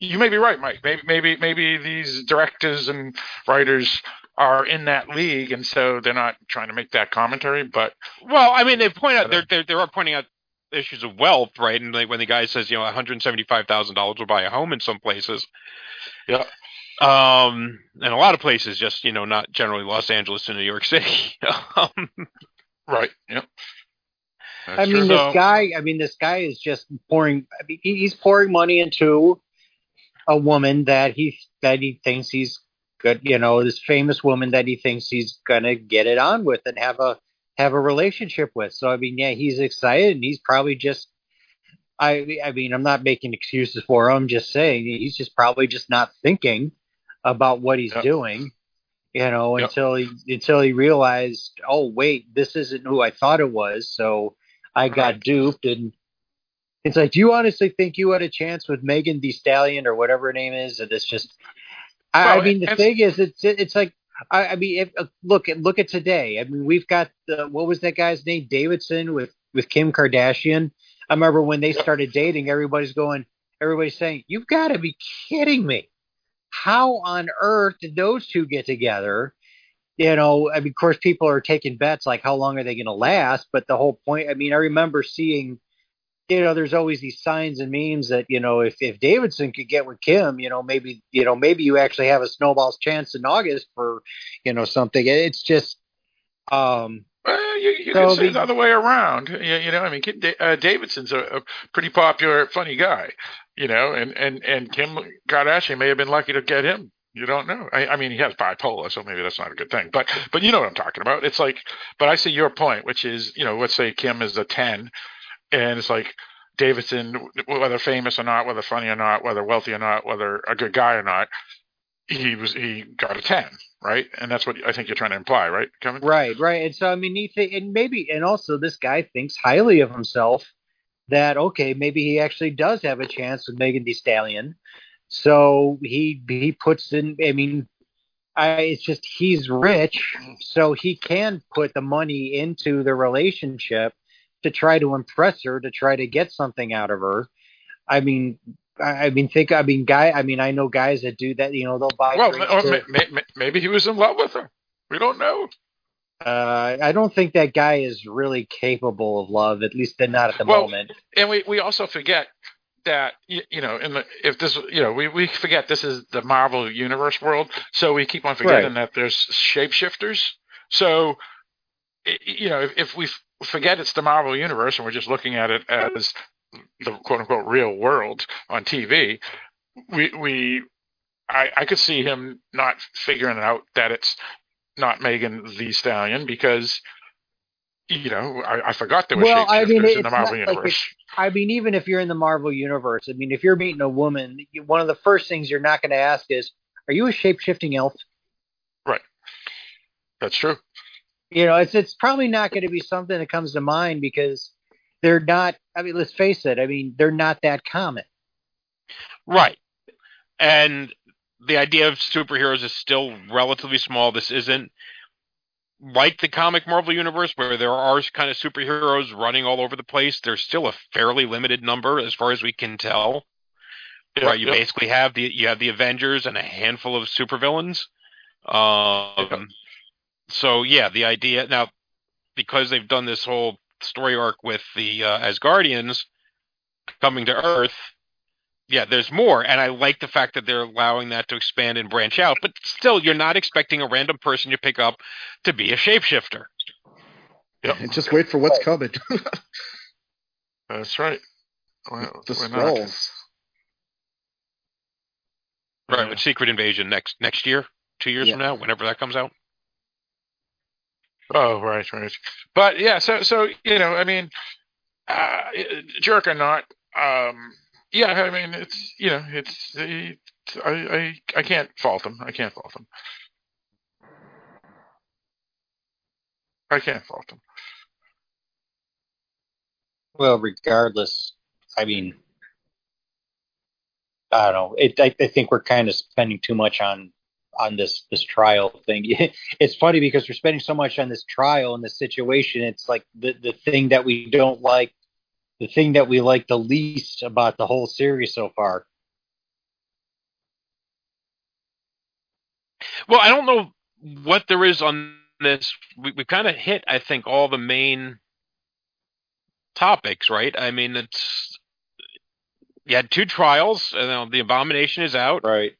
You may be right, Mike. Maybe maybe maybe these directors and writers are in that league, and so they're not trying to make that commentary. But Well, I mean, they point out they're they're, they're pointing out issues of wealth, right? And like when the guy says, you know, one hundred seventy five thousand dollars will buy a home in some places. Yeah. Um, and a lot of places, just you know, not generally Los Angeles and New York City. um, right, yep. That's I mean, this So- guy. I mean, this guy is just pouring. I mean, he's pouring money into a woman that he that he thinks he's good. You know, this famous woman that he thinks he's gonna get it on with and have a have a relationship with. So I mean, yeah, he's excited and he's probably just. I I mean, I'm not making excuses for him. I'm just saying he's just probably just not thinking about what he's Yep. doing. You know, Yep. until he until he realized, oh wait, this isn't who I thought it was. So I got Right. duped and it's like, do you honestly think you had a chance with Megan Thee Stallion or whatever her name is? And it's just, I, I mean, the thing is, it's it's like, I, I mean, if, uh, look at look at today. I mean, we've got the, what was that guy's name, Davidson with with Kim Kardashian. I remember when they started dating, everybody's going, everybody's saying, you've got to be kidding me. How on earth did those two get together? you know, I mean, of course, people are taking bets like how long are they going to last? But the whole point, I mean, I remember seeing, you know, there's always these signs and memes that you know, if if Davidson could get with Kim, you know, maybe you know, maybe you actually have a snowball's chance in August for, you know, something. It's just, um, well, you, you So can say the- the other way around. You, you know, I mean, uh, Davidson's a, a pretty popular, funny guy. You know, and and and Kim Kardashian may have been lucky to get him. You don't know. I, I mean, he has bipolar, so maybe that's not a good thing. But but you know what I'm talking about. It's like, but I see your point, which is, you know, let's say Kim is a ten, and it's like Davidson, whether famous or not, whether funny or not, whether wealthy or not, whether a good guy or not, he was he got a ten, right? And that's what I think you're trying to imply, right, Kevin? Right, right. And so I mean, he th- and maybe, and also this guy thinks highly of himself. That okay, maybe he actually does have a chance with Megan Thee Stallion. So he he puts in. I mean, I it's just he's rich, so he can put the money into the relationship to try to impress her, to try to get something out of her. I mean. I mean, think. I mean, guy. I mean, I know guys that do that. You know, they'll buy. Well, to- may, may, may- maybe he was in love with her. We don't know. Uh, I don't think that guy is really capable of love, at least not at the Well, moment. And we, we also forget that you, you know in the if this you know we, we forget this is the Marvel universe world, so we keep on forgetting that there's shapeshifters. So you know if, if we forget it's the Marvel universe and we're just looking at it as the quote unquote real world on TV, we we I, I could see him not figuring out that it's not Megan Thee Stallion because you know I, I forgot there were Well, I mean, in the Marvel like universe. I mean, even if you're in the Marvel universe, I mean, if you're meeting a woman, you- one of the first things you're not going to ask is, "Are you a shape shifting elf?" Right. That's true. You know, it's it's probably not going to be something that comes to mind because they're not. I mean, let's face it. I mean, they're not that common. Right. And the idea of superheroes is still relatively small. This isn't like the comic Marvel universe where there are kind of superheroes running all over the place. There's still a fairly limited number as far as we can tell. Yeah, right. You yeah. basically have the you have the Avengers and a handful of supervillains. Um Yeah. So yeah, the idea now because they've done this whole story arc with the uh, Asgardians coming to Earth, yeah, there's more, and I like the fact that they're allowing that to expand and branch out. But still, you're not expecting a random person you pick up to be a shapeshifter. Yep. And just wait for what's coming. That's right. Well, the we're not. scrolls. Right, Yeah. with Secret Invasion next next year, two years Yeah. from now, whenever that comes out. Oh, right, right. But yeah, so so you know, I mean, uh, jerk or not, um, yeah, I mean, it's you know, it's, it's I I I can't fault them. I can't fault them. I can't fault them. Well, regardless, I mean, I don't know. It, I, I think we're kind of spending too much on on this this trial thing. It's funny because we're spending so much on this trial and this situation. It's like the the thing that we don't like, the thing that we like the least about the whole series so far. Well, I don't know what there is on this. We, we kind of hit, I think, all the main topics, right? I mean, it's you had two trials, and the abomination is out. Right.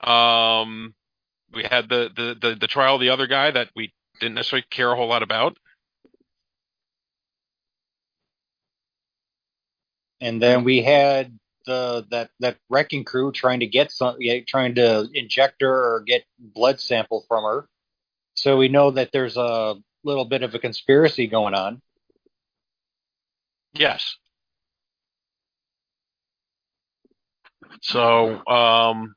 Um, we had the, the the the trial of the other guy that we didn't necessarily care a whole lot about. And then we had the that that wrecking crew trying to get some, trying to inject her or get blood sample from her. So we know that there's a little bit of a conspiracy going on. Yes. So, um,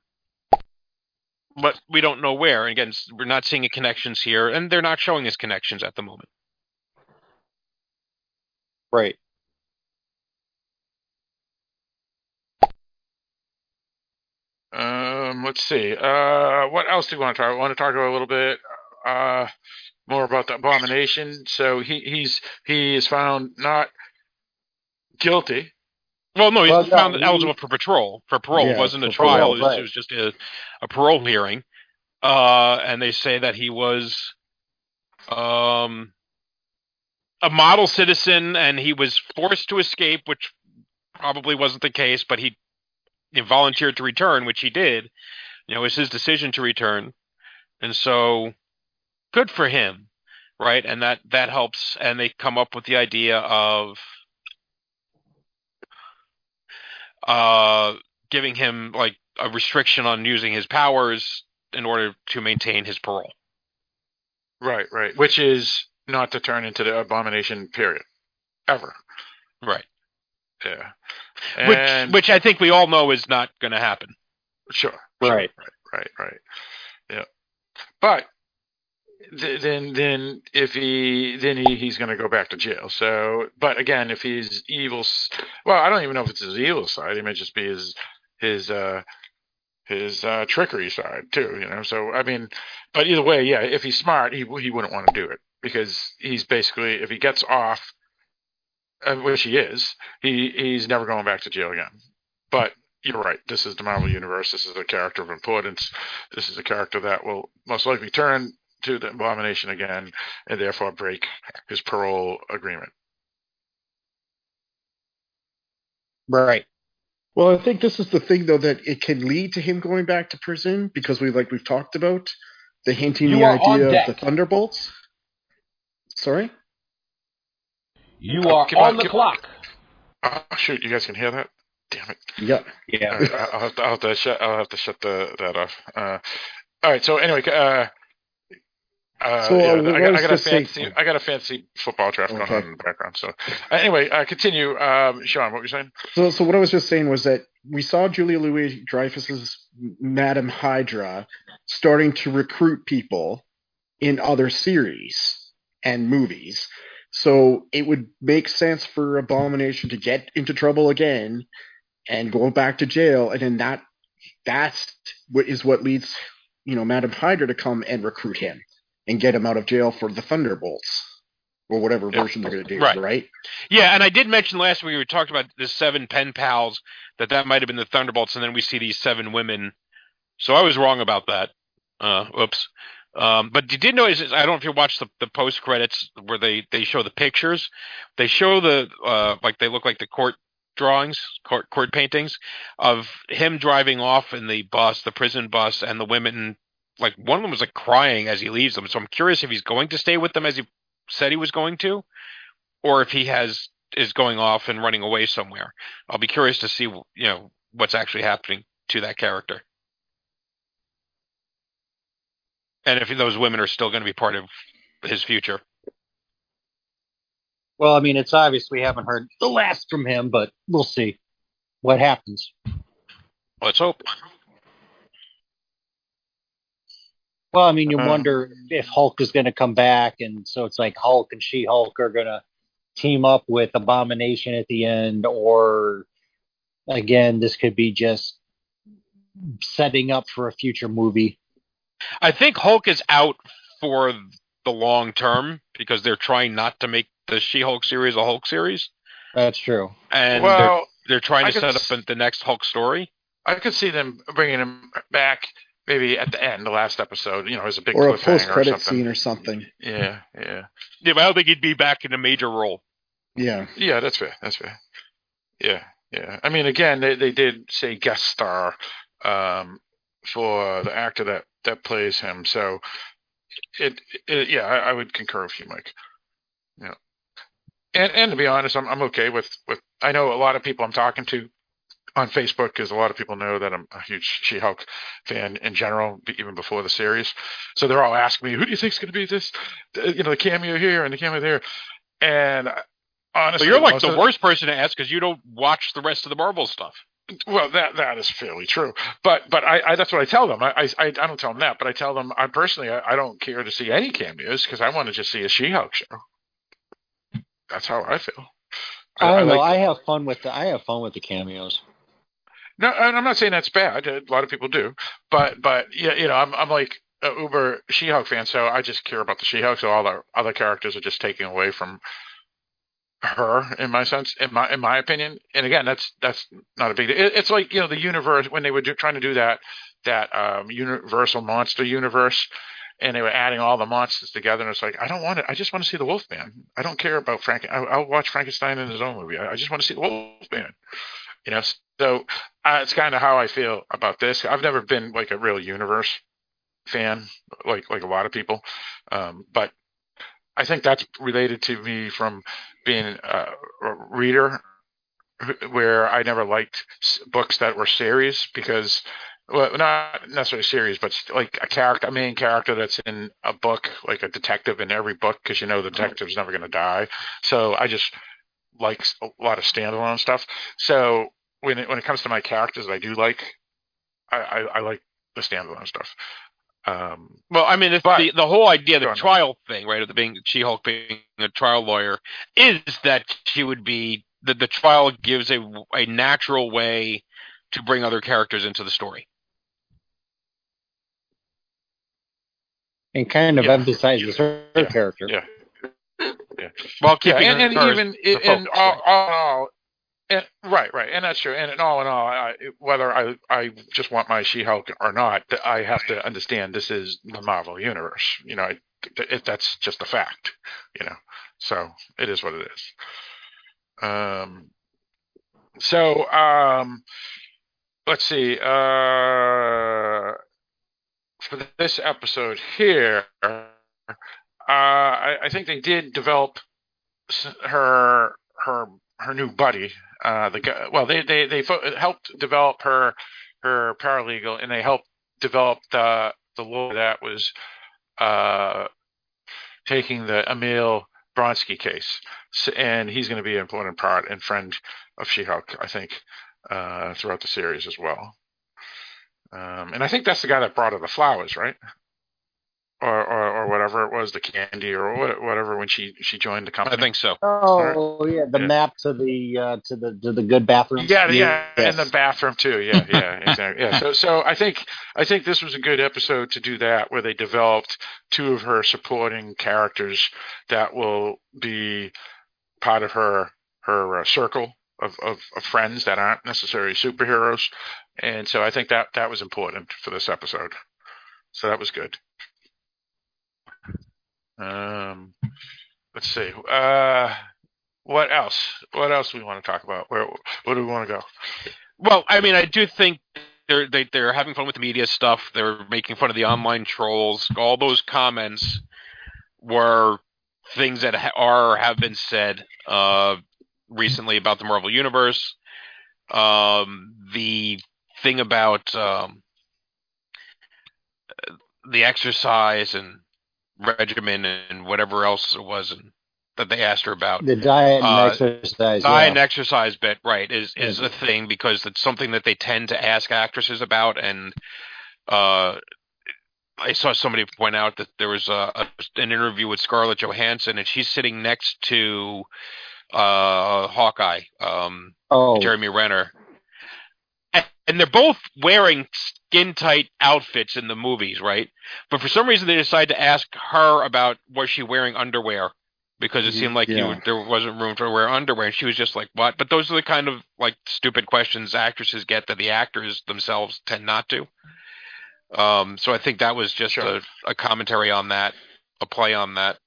but we don't know where. And again, we're not seeing any connections here, and they're not showing us connections at the moment. Right. Um, let's see. Uh, what else do you want to talk? I want to talk about a little bit uh, more about the abomination. So he he's he is found not guilty Well, no, he Well, no, found he- eligible for patrol. For parole, Yeah, it wasn't a trial. parole, it, was, right. it was just a, a parole hearing. Uh, and they say that he was um, a model citizen, and he was forced to escape, which probably wasn't the case. But he, he volunteered to return, which he did. You know, it was his decision to return, and so good for him, right? And that that helps. And they come up with the idea of uh, giving him like a restriction on using his powers in order to maintain his parole. Right, right. Which is not to turn into the abomination period. Ever. Right. Yeah. Which And which I think we all know is not going to happen. sure. Right. Right, right. Yeah. But th- then then if he then he, he's going to go back to jail. So, but again, if he's evil well, I don't even know if it's his evil side. It may just be his his uh his uh trickery side too, you know. So, I mean, but either way, yeah, if he's smart, he he wouldn't want to do it because he's basically if he gets off uh, which he is, he he's never going back to jail again. But you're right. This is the Marvel Universe. This is a character of importance. This is a character that will most likely turn to the Abomination again, and therefore break his parole agreement. Right. Well, I think this is the thing, though, that it can lead to him going back to prison because we, like we've talked about, the hinting You the idea of the Thunderbolts. Sorry. You Oh, are keep on- on the keep- clock. Oh, shoot! You guys can hear that? Damn it! Yeah. Yeah. All right, I- I'll have to, I'll have to shut. I'll have to shut the that off. Uh, all right. So anyway, uh, uh, So, uh, yeah, I, got, I got a thing? fancy. I got a fancy football draft going on in the background. So uh, anyway, uh, continue, um, Sean. What were you saying? So, so what I was just saying was that we saw Julia Louis Dreyfus's Madam Hydra starting to recruit people in other series and movies. So it would make sense for Abomination to get into trouble again and go back to jail, and then that that's what is what leads you know Madam Hydra to come and recruit him and get him out of jail for the Thunderbolts or whatever Yeah. version they're going to do, Right. right? Yeah, and I did mention last week we talked about the seven pen pals that that might have been the Thunderbolts, and then we see these seven women. So I was wrong about that. Uh, oops. Um, but you did notice is I don't know if you watched the, the post credits where they they show the pictures. They show the uh like they look like the court drawings, court court paintings of him driving off in the bus, the prison bus, and the women. Like one of them was like crying as he leaves them. So I'm curious if he's going to stay with them as he said he was going to, or if he has is going off and running away somewhere. I'll be curious to see you know what's actually happening to that character. And if those women are still going to be part of his future. Well, I mean, it's obvious we haven't heard the last from him, but we'll see what happens. Let's hope. Well, I mean, you Uh, wonder if Hulk is going to come back, and so it's like Hulk and She Hulk are going to team up with Abomination at the end, or again, this could be just setting up for a future movie. I think Hulk is out for the long term because they're trying not to make the She-Hulk series a Hulk series, That's true. and well, they're they're trying I to could set s- up the next Hulk story. I could see them bringing him back maybe at the end, the last episode. You know, as a big Or a cliffhanger post credit scene or something. Yeah, yeah, Yeah, but I don't think he'd be back in a major role. Yeah. yeah. That's fair. That's fair. Yeah, yeah. I mean, again, they they did say guest star um, for the actor that that plays him. So it, it yeah, I, I would concur with you, Mike. Yeah. And and to be honest, I'm I'm okay with with. I know a lot of people I'm talking to on Facebook because a lot of people know that I'm a huge She-Hulk fan in general, even before the series. So they're all asking me, "Who do you think is going to be this? You know, the cameo here and the cameo there." And honestly, So you're like the of- worst person to ask because you don't watch the rest of the Marvel stuff. Well, that that is fairly true, but but I, I that's what I tell them. I, I I don't tell them that, but I tell them I personally I, I don't care to see any cameos because I want to just see a She-Hulk show. That's how I feel. I don't know. like- I have fun with the I have fun with the cameos. No, I'm not saying that's bad. A lot of people do, but but yeah, you know, I'm I'm like a uber She-Hulk fan, so I just care about the She-Hulk. So all the other characters are just taken away from her in my sense in my in my opinion and again that's that's not a big deal. It, it's like you know the universe when they were do, trying to do that that um universal monster universe and they were adding all the monsters together and it's like i don't want it i just want to see the wolfman i don't care about frank I, i'll watch frankenstein in his own movie i, I just want to see the wolfman you know so uh, it's kind of how i feel about this i've never been like a real universe fan like like a lot of people um but I think that's related to me from being a, a reader where I never liked books that were series because well, not necessarily series, but like a character, a main character that's in a book, like a detective in every book, because you know the detective's never going to die. So I just like a lot of standalone stuff. So when it, when it comes to my characters, I do like, I, I, I like the standalone stuff. Um, well, I mean, but- the the whole idea, the Go on. trial thing, right, of the being She-Hulk being a trial lawyer, is that she would be that the trial gives a a natural way to bring other characters into the story. and kind of Yeah. emphasizes her, Yeah. character. Yeah. While yeah, keeping and, and her even in all, right? all all, and, right, right, and that's true. And in all in all, I, whether I I just want my She-Hulk or not, I have to understand this is the Marvel universe. You know, it, it, that's just a fact. You know, so it is what it is. Um. So um, let's see. Uh, for this episode here, I, I think they did develop her her her new buddy. Uh, the guy, well, they they they fo- helped develop her her paralegal, and they helped develop the the lawyer that was uh, taking the Emil Blonsky case, S and he's going to be an important part and friend of She-Hulk, I think, uh, throughout the series as well. Um, and I think that's the guy that brought her the flowers, right? Or, or, or whatever it was, the candy or whatever when she, she joined the company. I think so. Oh yeah, the Yeah. map to the uh, to the to the good bathroom. Yeah, yeah, Yes. and the bathroom too. Yeah, yeah, exactly. Yeah. So, so I think I think this was a good episode to do that, where they developed two of her supporting characters that will be part of her her uh, circle of, of of friends that aren't necessarily superheroes, and so I think that that was important for this episode. So that was good. Um, let's see. Uh, what else? What else we want to talk about? Where? Where do we want to go? Well, I mean, I do think they're they, they're having fun with the media stuff. They're making fun of the online trolls. All those comments were things that ha- are have been said uh, recently about the Marvel Universe. Um, the thing about um, the exercise and regimen and whatever else it was and that they asked her about The diet and Uh, exercise. diet yeah. and exercise bit right is is a thing because it's something that they tend to ask actresses about and uh I saw somebody point out that there was a, a an interview with Scarlett Johansson and she's sitting next to uh Hawkeye um oh, Jeremy Renner and, they're both wearing skin tight outfits in the movies right? But for some reason they decided to ask her about was she wearing underwear? Because it seemed like you there wasn't room to wear underwear. And she was just like what? But those are the kind of like stupid questions actresses get that the actors themselves tend not to. Um so i think that was just Sure. a, a commentary on that a play on that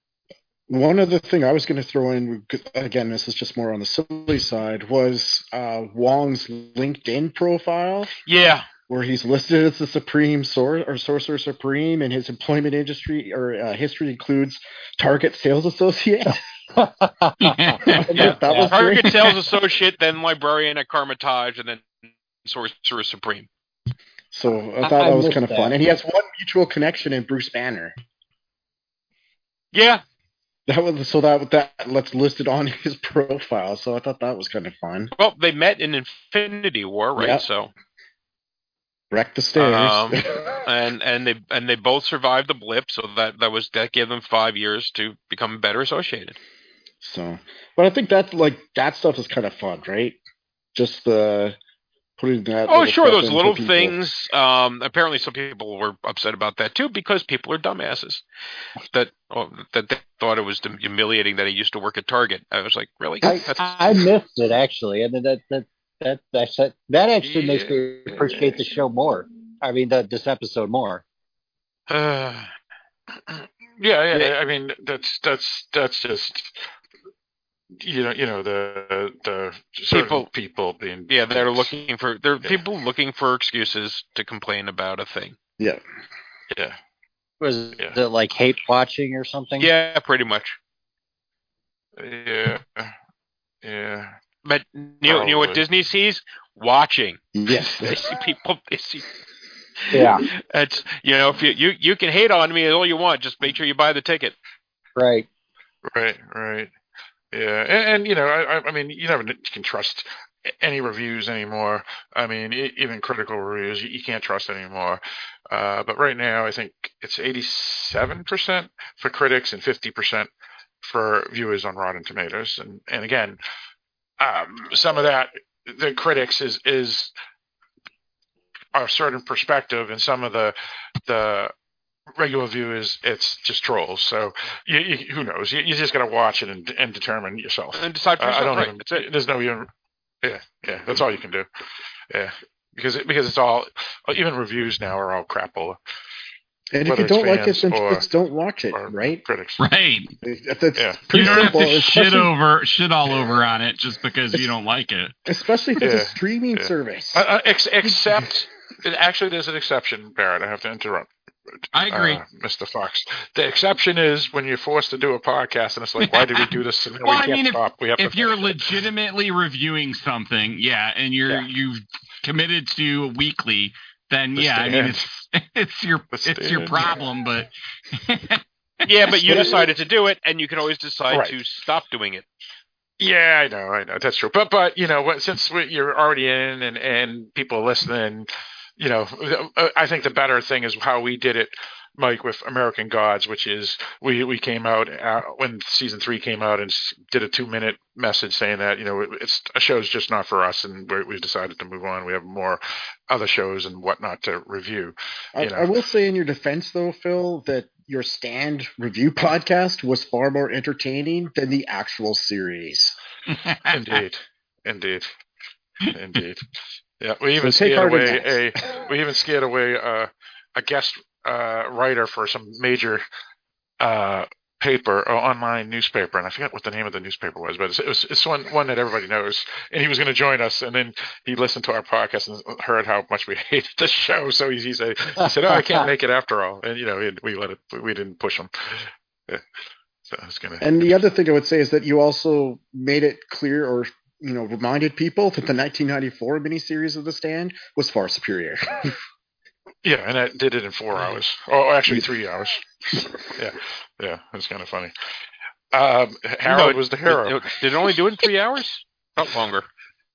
One other thing I was going to throw in, again, this is just more on the silly side, was uh, Wong's LinkedIn profile, yeah where he's listed as the Supreme Sor- or Sorcerer Supreme, and his employment industry or uh, history includes Target Sales Associate. I thought that was target great. sales associate then librarian at Kamar-Taj and then sorcerer supreme So I I- thought I that was kind of that. fun, and he has one mutual connection in Bruce Banner. yeah That was so that that let's listed on his profile. So I thought that was kind of fun. well they met in infinity war right Yep. so Wreck the stairs. Um, and and they and they both survived the blip, so that that was that gave them five years to become better associated. So, but I think that's like that stuff is kind of fun, right? Just the putting that. Oh, sure, those little people. things. Um, apparently, some people were upset about that too because people are dumbasses. That oh, that they thought it was humiliating that he used to work at Target. I was like, really? I, That's- I missed it actually, and that that that that that, that actually makes me appreciate the show more. I mean, the, this episode more. Uh, yeah, yeah. I mean, that's that's that's just you know, you know the the certain People- people being yeah, they're looking for they're Yeah. people looking for excuses to complain about a thing. Yeah. Yeah, Was Yeah. it like hate watching or something? Yeah, pretty much. yeah, yeah. But you know, you know what Disney sees? Watching. Yes. They see people. They see. Yeah. It's you know if you you you can hate on me all you want, just make sure you buy the ticket. Right. Right, right. Yeah, and, and you know, I, I- mean, you never can trust any reviews anymore. I mean, even critical reviews, you, you can't trust anymore. Uh, but right now, I think it's 87% for critics and 50% for viewers on Rotten Tomatoes. And and again, um, some of that, the critics is is a certain perspective, and some of the the regular viewers, it's just trolls. So you, you, who knows? You, you just got to watch it and, and determine yourself. And decide for Uh, I don't right. even. There's no even. Yeah, yeah. That's all you can do. Yeah, because it, because it's all even reviews now are all crapola. And if you don't like it, then or- just don't watch it, right? Critics. Right. That's Yeah. You don't have simple. to shit over, shit all over on it just because you don't like it. especially if it's Yeah. a streaming Yeah. service. Uh, uh, ex- except, actually, there's an exception, Barrett. I have to interrupt. I agree. uh, Mr. Fox. The exception is when you're forced to do a podcast, and it's like, why did we do this? And Well, we I can't mean, if- We have if to you're finish it. legitimately reviewing something, yeah, and you're Yeah. you've committed to a weekly, then The yeah, I mean it's it's your The it's your stand. problem, but Yeah, but you decided to do it, and you can always decide Right. to stop doing it. Yeah, I know, I know, that's true. But but you know, since we, you're already in and and people are listening, you know, uh, I think the better thing is how we did it, Mike, with American Gods, which is we we came out uh, when season three came out and did a two minute message saying that you know it, it's a show's just not for us, and we we decided to move on. We have more other shows and whatnot to review. I. I will say in your defense, though, Phil, that your stand review podcast was far more entertaining than the actual series. Indeed, indeed, indeed. Yeah, we even take scared away a we even scared away uh, a guest uh, writer for some major uh, paper or online newspaper, and I forget what the name of the newspaper was, but it was it's one one that everybody knows. And he was going to join us, and then he listened to our podcast and heard how much we hated the show. So he, he said, he said, "Oh, I can't make it after all." And you know, we, we let it. We didn't push him. Yeah. So I was gonna. And the other thing I would say is that you also made it clear or you know reminded people that the 1994 miniseries of The Stand was far superior. Yeah, and I did it in four hours. Oh, actually, three hours. yeah, yeah, it's kind of funny. Um, Harold No, was the hero. It- Did it only do it in three hours? Not longer.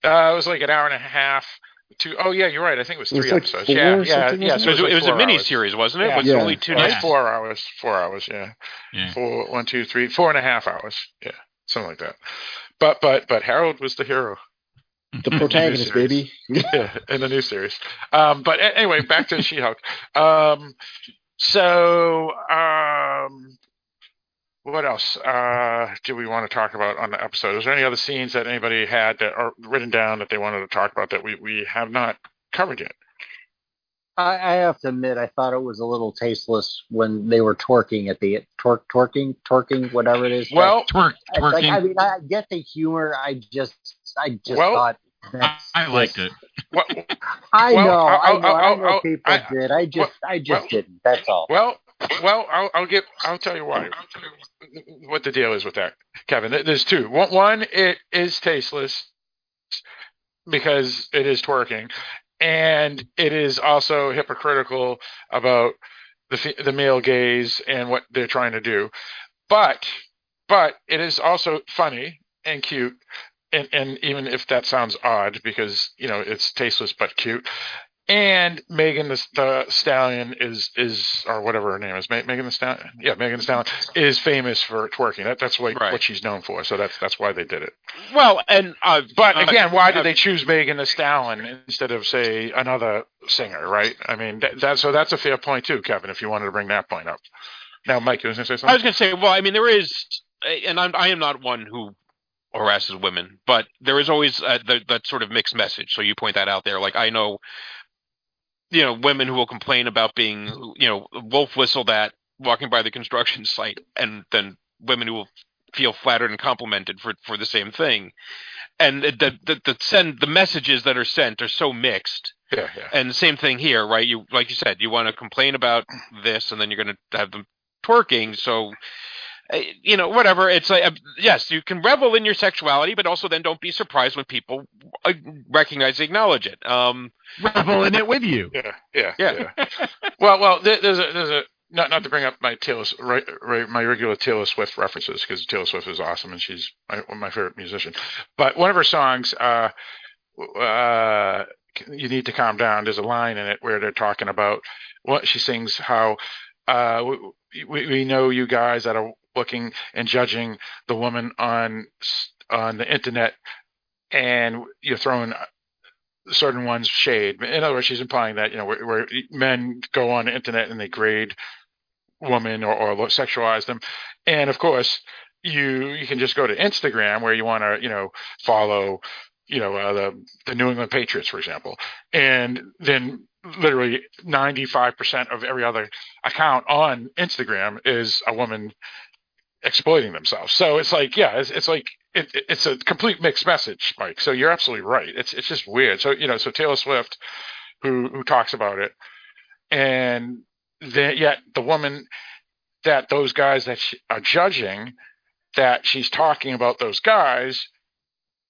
Uh, it was like an hour and a half. Two oh yeah, you're right. I think it was It was three like episodes. yeah, yeah, yeah. So It was, it was a four mini hours. series, wasn't it? Yeah. It was Yeah. only two nights. four hours. Four hours. Yeah. Yeah. Four, one, two, three, four and a half hours. Yeah, something like that. But but but Harold was the hero. the protagonist, baby. yeah, in the new series. Um, but anyway, back to She-Hulk. Um, so, um, what else uh, do we want to talk about on the episode? Is there any other scenes that anybody had that are written down that they wanted to talk about that we, we have not covered yet? I, I have to admit, I thought it was a little tasteless when they were twerking at the twerk, twerking, twerking, whatever it is. Well, Twerk, I, like, twerking. I mean, I get the humor. I just, I just Well, thought. I, That's I liked just- it. well, I know, I I'll- know, I I'll- know I'll- people I- did. I just, I just well- didn't. That's all. well, well, I'll, I'll get. I'll tell you why. What the deal is with that, Kevin? There's two. One, one it is tasteless because it is twerking, and it is also hypocritical about the the male gaze and what they're trying to do. But but it is also funny and cute. And, and even if that sounds odd, because you know it's tasteless but cute, and Megan the, the Stallion is is or whatever her name is, Ma- Megan Thee Stallion. Yeah, Megan Thee Stallion is famous for twerking. That, that's what Right. what she's known for. So that's that's why they did it. Well, and uh, But uh, again, why uh, did they choose Megan Thee Stallion instead of say another singer? Right? I mean, that, that so that's a fair point too, Kevin. If you wanted to bring that point up. Now, Mike, you was going to say something. I was going to say, well, I mean, there is, and I'm, I am not one who harasses women, but there is always uh, the, that sort of mixed message. So you point that out there. Like I know, you know, women who will complain about being, you know, wolf whistled at walking by the construction site, and then women who will feel flattered and complimented for for the same thing. And the the the send the messages that are sent are so mixed yeah, yeah. and the same thing here, right? You like you said, you want to complain about this, and then you're going to have them twerking. So, you know, whatever. It's like uh, yes, you can revel in your sexuality, but also then don't be surprised when people uh, recognize, acknowledge it. Um, Revel in it with you. Yeah, yeah, Yeah. yeah. well, well, there's a there's a not not to bring up my Taylor S- right, right, my regular Taylor Swift references because Taylor Swift is awesome and she's my, my favorite musician. But one of her songs, uh, uh, you need to calm down. There's a line in it where they're talking about what she sings how uh, we, we we know you guys that are looking and judging the woman on on the internet, and you're throwing certain ones shade. In other words, she's implying that you know where, where men go on the internet and they grade women or, or sexualize them, and of course you you can just go to Instagram where you want to you know follow you know uh, the the New England Patriots for example, and then literally 95% of every other account on Instagram is a woman exploiting themselves. So it's like, yeah, it's, it's like it, it's a complete mixed message, Mike. So you're absolutely right. It's it's just weird. So you know, so Taylor Swift, who who talks about it, and then yet the woman that those guys that she, are judging, that she's talking about those guys,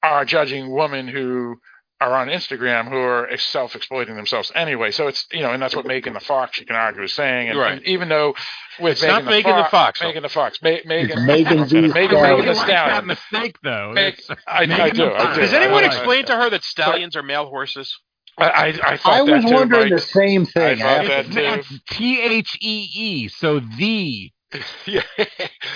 are judging women who are on Instagram who are self exploiting themselves anyway. So it's you know, and that's what Megan the Fox you can argue is saying. And, Right. and even though with It's Megan not the Megan the Fo- Fox, though. Megan the Fox, Ma- Megan, Megan Megan, the Megan, Stallion. the Like that Stallion. mistake though. Meg- It's- I, I do. I do. does anyone I- explain to her that stallions are male horses? I, I, I thought I was that too, wondering Mike. the same thing. I thought that too. T H E E. So the. Yeah.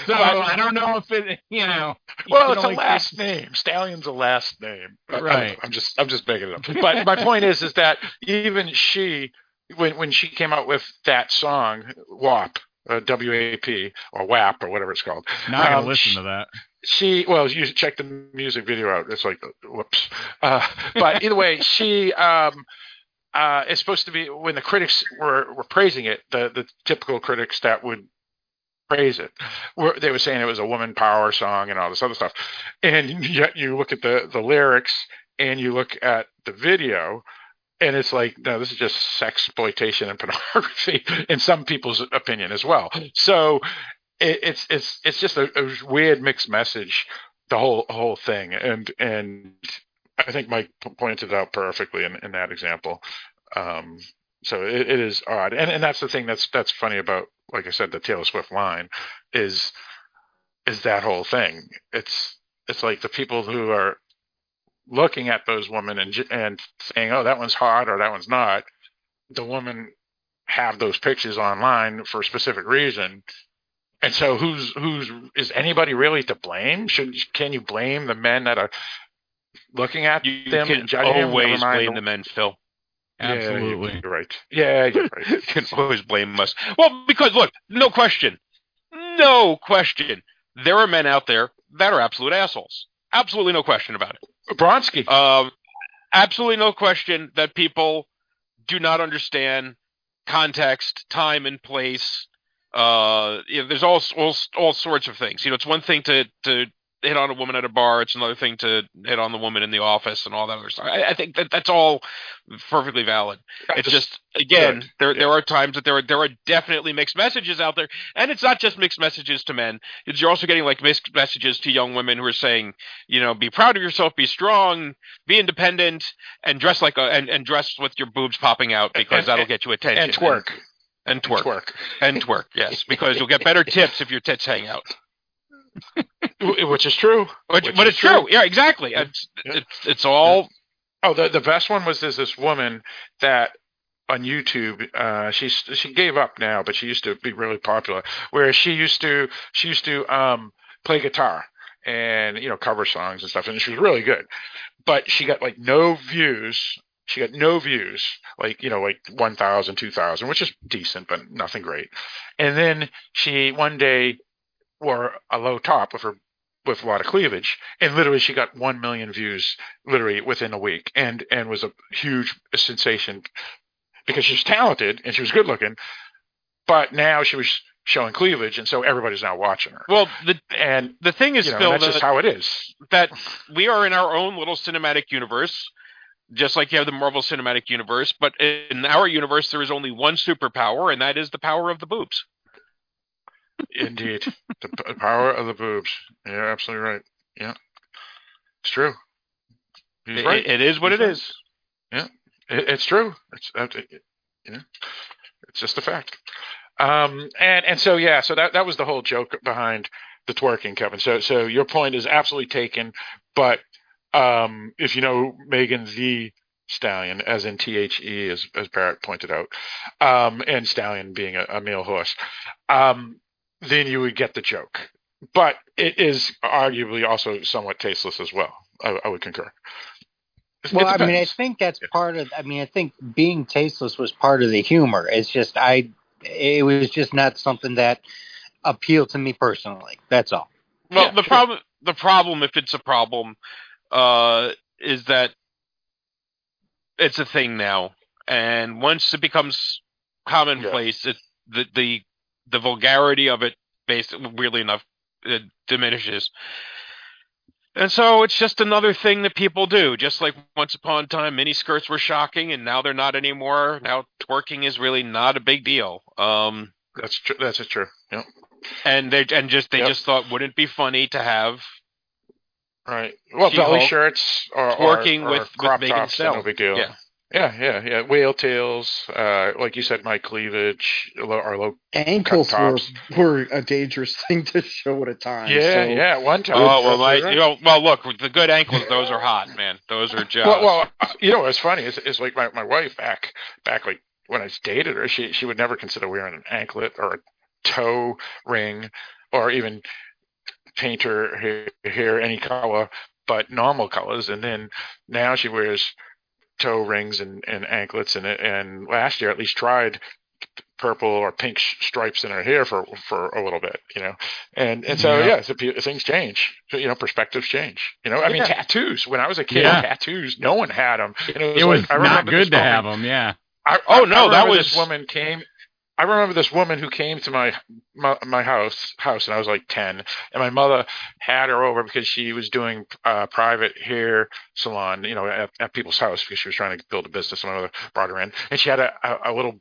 So I don't know if it, you know. well, can it's a last name. Stallion's a last name. I- I Right. I'm just I'm just making it up. But my point is is that even she when when she came out with that song WAP uh, W A P or WAP or whatever it's called. Not gonna Um, listen to that. she well you should check the music video out it's like whoops uh, but either way she um uh is supposed to be when the critics were were praising it the the typical critics that would praise it. Were they were saying it was a woman power song and all this other stuff. And yet you look at the the lyrics and you look at the video and it's like no this is just sex exploitation and pornography in some people's opinion as well. So it, it's it's it's just a, a weird mixed message the whole whole thing. And and i think mike pointed out perfectly in, in that example. Um so it, it is odd. And and that's the thing that's that's funny about like i said the taylor swift line is is that whole thing. It's it's like the people who are looking at those women and and saying oh that one's hot or that one's not. The women have those pictures online for a specific reason. And so who's who's is anybody really to blame? Should can you blame the men that are looking at You them can and judging always blame the men, Phil. Yeah, Absolutely. you're right. Yeah, you're right. you can always blame us. Well, because look, no question, no question, there are men out there that are absolute assholes. Absolutely no question about it. Blonsky. Um, absolutely no question that people do not understand context, time, and place. Uh, you know, there's all, all all sorts of things. You know, it's one thing to to hit on a woman at a bar. It's another thing to hit on the woman in the office and all that other stuff. I, I think that that's all perfectly valid. It's just again, there Yeah. there are times that there are there are definitely mixed messages out there, and it's not just mixed messages to men. It's, you're also getting like mixed messages to young women who are saying, you know, be proud of yourself, be strong, be independent, and dress like a and, and dress with your boobs popping out because And- that'll and- get you attention. and twerk. and, twerk Twerk. and twerk. Yes, because you'll get better tips if your tits hang out. Wh- Which is true. Which, Which but is it's true. Yeah, exactly. It's, Yeah. it's it's all Oh, the the best one was there's this woman that on YouTube. Uh, she's she gave up now, but she used to be really popular. Where she used to she used to um, play guitar and you know cover songs and stuff, and she was really good. But she got like no views. She got no views, like you know, like 1,000, 2,000, which is decent, but nothing great. And then she one day wore a low top with her with a lot of cleavage, and literally she got one million views literally within a week, and and was a huge sensation because she was talented and she was good looking, but now she was showing cleavage, and so everybody's now watching her. Well, the And the thing is, you know, Phil, that's that, just how it is. that we are in our own little cinematic universe, just like you have the Marvel Cinematic Universe. But in our universe, there is only one superpower, and that is the power of the boobs. Indeed, the p- power of the boobs. You're absolutely right. Yeah, it's true. He's It- right. it is what He's it right. is. It, it's true. It's uh, it- you know, it's just a fact. Um, and and so yeah, so that that was the whole joke behind the twerking, Kevin. So so your point is absolutely taken, but um, if you know Megan Thee Stallion, as in T H E, as as Barrett pointed out, um, and Stallion being a, a male horse, um, then you would get the joke. But it is arguably also somewhat tasteless as well. I, I would concur. It Well, I mean, I think that's Yeah. part of. I mean, I think being tasteless was part of the humor. It's just I, it was just not something that appealed to me personally. That's all. Well, Yeah, the sure. problem, the problem, if it's a problem, uh, is that it's a thing now, and once it becomes commonplace, it the the the vulgarity of it, basically, weirdly enough, it diminishes. And so it's just another thing that people do. Just like once upon a time, mini skirts were shocking, and now they're not anymore. Now twerking is really not a big deal. Um, That's true. That's a true. Yeah. and they and just they Yep. just thought, wouldn't it be funny to have Right. Well, belly shirts or twerking or, or with- with crop Megan tops, no big deal. Yeah. Yeah, yeah, yeah. Whale tails, uh, like you said, my cleavage, low, or low. Ankles were, tops. were a dangerous thing to show at a time. Yeah, so- yeah. One time. Oh well, my, you know, well, look, the good ankles, those are hot, man. Those are just. Well, well, uh, you know what's funny is, is like my, my wife back back like when I dated her, she she would never consider wearing an anklet or a toe ring or even paint her hair, hair any color but normal colors. And then now she wears toe rings and, and anklets and and last year at least tried purple or pink sh- stripes in her hair for for a little bit, you know, and and so Yeah. yeah, so things change, So, you know, perspectives change, you know. I mean, tattoos. When I was a kid, Yeah. tattoos, no one had them. And it was, It was like, not good to have them. Yeah. I, Oh, I- no, I that was- this woman came. I remember this woman who came to my, my my house house, and I was like ten, and my mother had her over because she was doing uh, private hair salon, you know, at, at people's house because she was trying to build a business. And my mother brought her in, and she had a, a, a little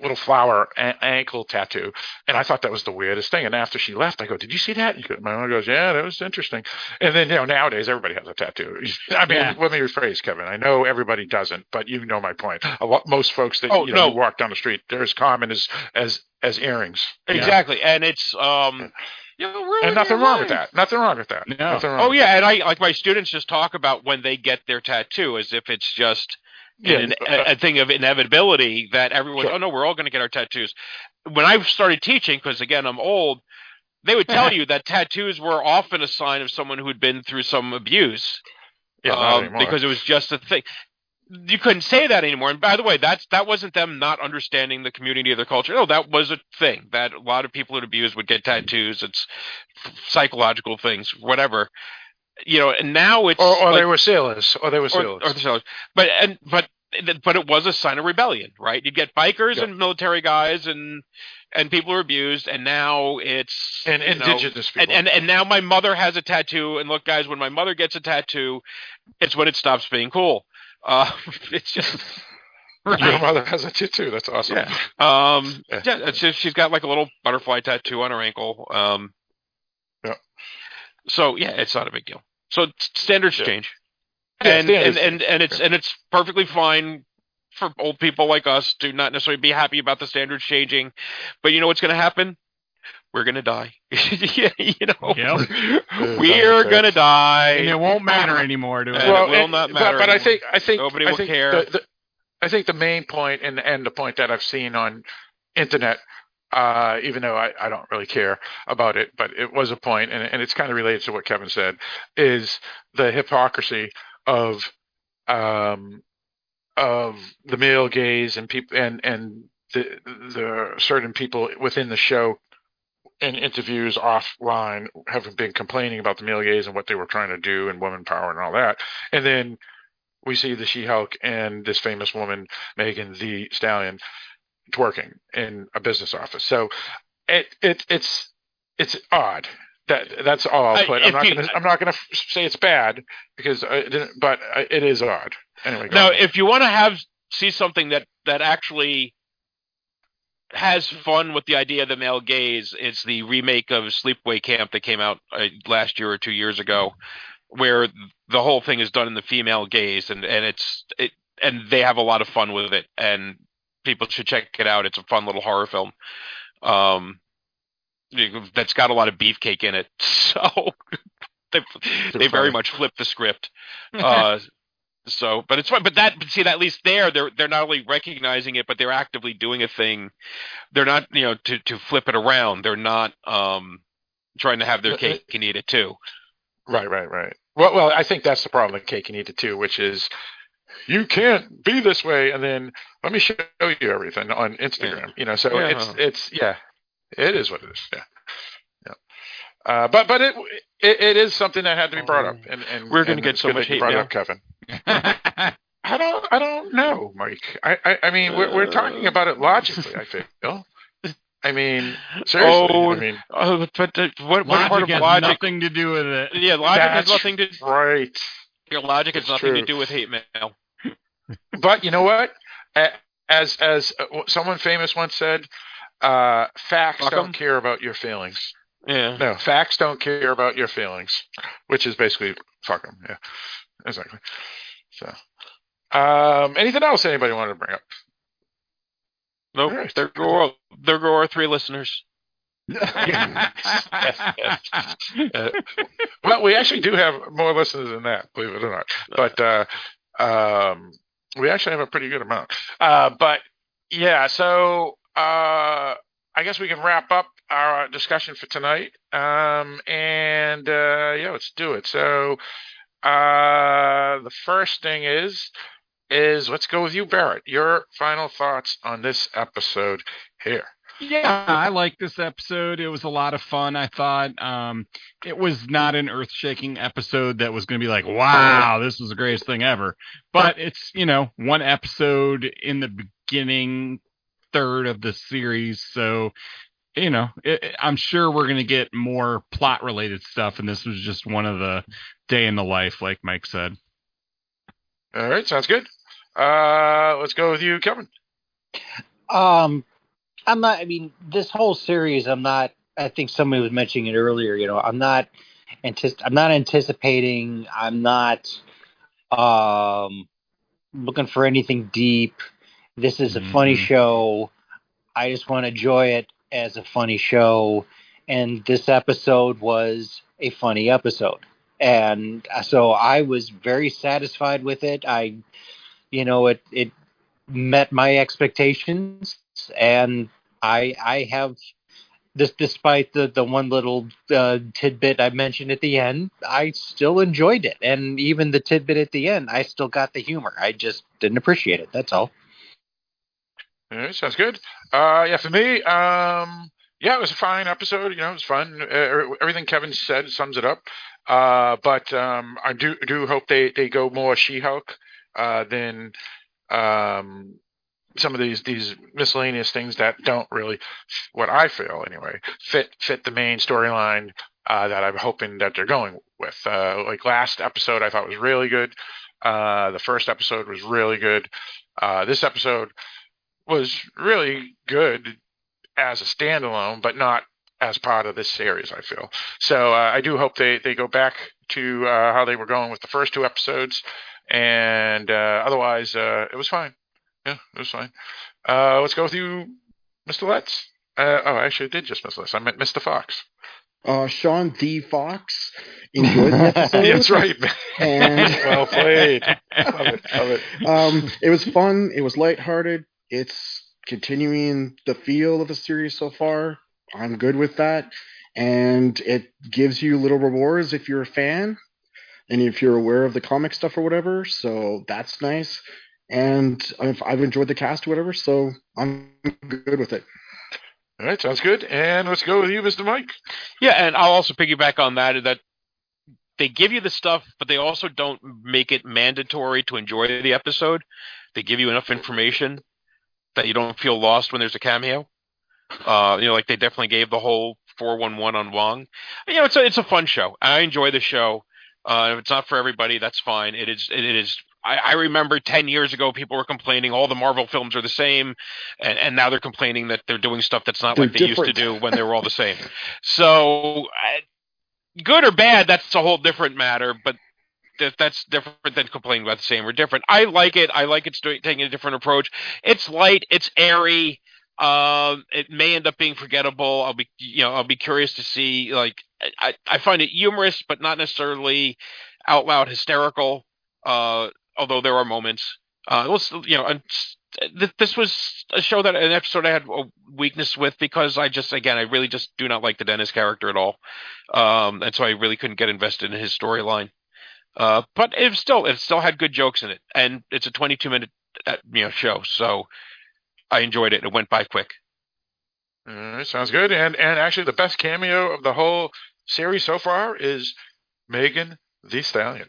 little flower a- ankle tattoo, and I thought that was the weirdest thing. And after she left, I go, "Did you see that?" And my mom goes, "Yeah, that was interesting." And then you know nowadays everybody has a tattoo. I mean, Yeah. let me rephrase, Kevin. I know everybody doesn't, but you know my point. A lot, most folks that Oh, you know no. walk down the street, they're as common as as as earrings. you know? exactly, and it's um, you know, And nothing wrong with that. Nothing wrong with that. No. Nothing wrong. Oh yeah, and I like my students just talk about when they get their tattoo as if it's just Yeah, an, a, a thing of inevitability that everyone. Sure. Oh no, we're all going to get our tattoos. When I started teaching, because again I'm old, they would tell you that tattoos were often a sign of someone who'd been through some abuse. Yeah, um, because it was just a thing. You couldn't say that anymore. And by the way, that's that wasn't them not understanding the community or their culture. No, that was a thing that a lot of people who abused would get tattoos. It's psychological things, whatever. You know, and now it's or, or like- they were sailors. Or they were sailors. or the sailors. But and but but it was a sign of rebellion, right? You'd get bikers Yeah. and military guys and and people are abused, and now it's and you know, indigenous people. and, and and now my mother has a tattoo. And look, guys, when my mother gets a tattoo, it's when it stops being cool. Uh, it's just your mother has a tattoo. That's awesome. Yeah. um Yeah. yeah. It's just, she's got like a little butterfly tattoo on her ankle. Um, Yeah. So yeah, it's not a big deal. So standards Yeah. change, Yeah, and, standards and and and it's and it's perfectly fine for old people like us to not necessarily be happy about the standards changing, but you know what's going to happen? We're going to die. Yeah, you know, Yep. we're going to die. And it won't matter anymore to And us. it will and- not but- matter But, I think I think Nobody I will think care. The, the, I think the main point and and the point that I've seen on internet, uh, even though I, I don't really care about it, but it was a point, and, and it's kind of related to what Kevin said, is the hypocrisy of um of the male gaze and people and and the the certain people within the show in interviews offline have been complaining about the male gaze and what they were trying to do and woman power and all that. And then we see the She-Hulk and this famous woman, Megan Thee Stallion, twerking in a business office. So it it it's it's odd. That that's all. I- But I'm not you- gonna I'm not gonna say it's bad because I didn't. But it is odd. Anyway, Now, on. if you want to have see something that that actually has fun with the idea of the male gaze, it's the remake of Sleepaway Camp that came out uh, last year or two years ago, where the whole thing is done in the female gaze, and and it's it and they have a lot of fun with it, and people should check it out. It's a fun little horror film. Um, that's got a lot of beefcake in it, so they they very much flipped the script. Uh, so, but it's fun. But that, but see, that at least there, they're they're not only recognizing it, but they're actively doing a thing. They're not, you know, to to flip it around. They're not um trying to have their Uh, uh, cake and eat it too. Right, right, right. Well, well, I think that's the problem with cake and eat it too, which is you can't be this way, and then let me show you everything on Instagram. You know, so Yeah. it's it's yeah, it is what it is. Yeah, yeah. Uh, but but it, it it is something that had to be brought up, and, and We're gonna and get so much hate brought it mail. up, Kevin. I don't I don't know, Mike. I I, I mean we're we're talking about it logically. I feel. I mean, seriously. Oh, I mean, Oh, but uh, what what part logic of has logic? nothing to do with it. Yeah, logic has nothing to. right. Your logic has It's nothing to do with hate mail. But you know what? As as uh, someone famous once said, uh, facts Fuck 'em. don't care about your feelings. Yeah. No, facts don't care about your feelings, which is basically fuck them. Yeah, exactly. So, um, anything else anybody wanted to bring up? Nope. Right. There go. There go our three listeners. Uh, well, we actually do have more listeners than that, believe it or not. But uh, um, we actually have a pretty good amount. Uh, but yeah, so uh, I guess we can wrap up our discussion for tonight. Um, and uh, yeah, let's do it. So uh, the first thing is is let's go with you, Barrett. Your final thoughts on this episode here. Yeah, I like this episode. It was a lot of fun. I thought um, it was not an earth-shaking episode that was going to be like, "Wow, this was the greatest thing ever." But it's you know one episode in the beginning third of the series, so you know it, I'm sure we're going to get more plot-related stuff, and this was just one of the day in the life, like Mike said. All right, sounds good. Uh, let's go with you, Kevin. Um, I'm not. I mean, this whole series, I'm not. I think somebody was mentioning it earlier. You know, I'm not. Antici- I'm not anticipating. I'm not. Um, looking for anything deep. This is a funny Mhm. show. I just want to enjoy it as a funny show, and this episode was a funny episode, and so I was very satisfied with it. I, you know, it it met my expectations and I I have this despite the the one little uh, tidbit I mentioned at the end, I still enjoyed it, and even the tidbit at the end, I still got the humor. I just didn't appreciate it. That's all. Sounds good. Uh, yeah, for me, um, yeah, it was a fine episode. You know, it was fun. Uh, everything Kevin said sums it up. Uh, but um, I do do hope they they go more She-Hulk uh, than um, some of these these miscellaneous things that don't really, what I feel anyway, fit fit the main storyline uh, that I'm hoping that they're going with. Uh, like last episode, I thought was really good. Uh, the first episode was really good. Uh, this episode was really good as a standalone, but not as part of this series. I feel so. Uh, I do hope they they go back to uh, how they were going with the first two episodes, and otherwise, it was fine. Yeah, it was fine. Uh, let's go with you, Mr. Letts. Uh, oh, I actually, I did just miss Letts. I meant Mr. Fox. Uh, Sean D. Fox enjoyed the episode. That's right, man. And well played. Love it. Love it. um, it was fun. It was lighthearted. It's continuing the feel of the series so far. I'm good with that. And it gives you little rewards if you're a fan and if you're aware of the comic stuff or whatever. So that's nice. And I've, I've enjoyed the cast or whatever. So I'm good with it. All right, sounds good. And let's go with you, Mr. Mike. Yeah, and I'll also piggyback on that. That they give you the stuff, but they also don't make it mandatory to enjoy the episode. They give you enough information that you don't feel lost when there's a cameo. Uh, you know, like they definitely gave the whole 411 on Wong. You know, it's a it's a fun show. I enjoy the show. Uh, if it's not for everybody, that's fine. It is it is I, I remember 10 years ago, people were complaining all the Marvel films are the same, and, and now they're complaining that they're doing stuff that's not They're like they used to do when they were all the same. So, I, good or bad, that's a whole different matter, but that, that's different than complaining about the same or different. I like it. I like it's doing, taking a different approach. It's light, it's airy. Um, it may end up being forgettable. I'll be, you know, I'll be curious to see. Like, I, I find it humorous, but not necessarily out loud hysterical. Uh, although there are moments. Uh, you know, th- this was a show that an episode I had a weakness with because I just, again, I really just do not like the Dennis character at all, um, and so I really couldn't get invested in his storyline. Uh, but it still, it still had good jokes in it, and it's a 22 minute, uh, you know, show, so I enjoyed it. It went by quick. All right, sounds good. And and actually, the best cameo of the whole series so far is Megan Thee Stallion.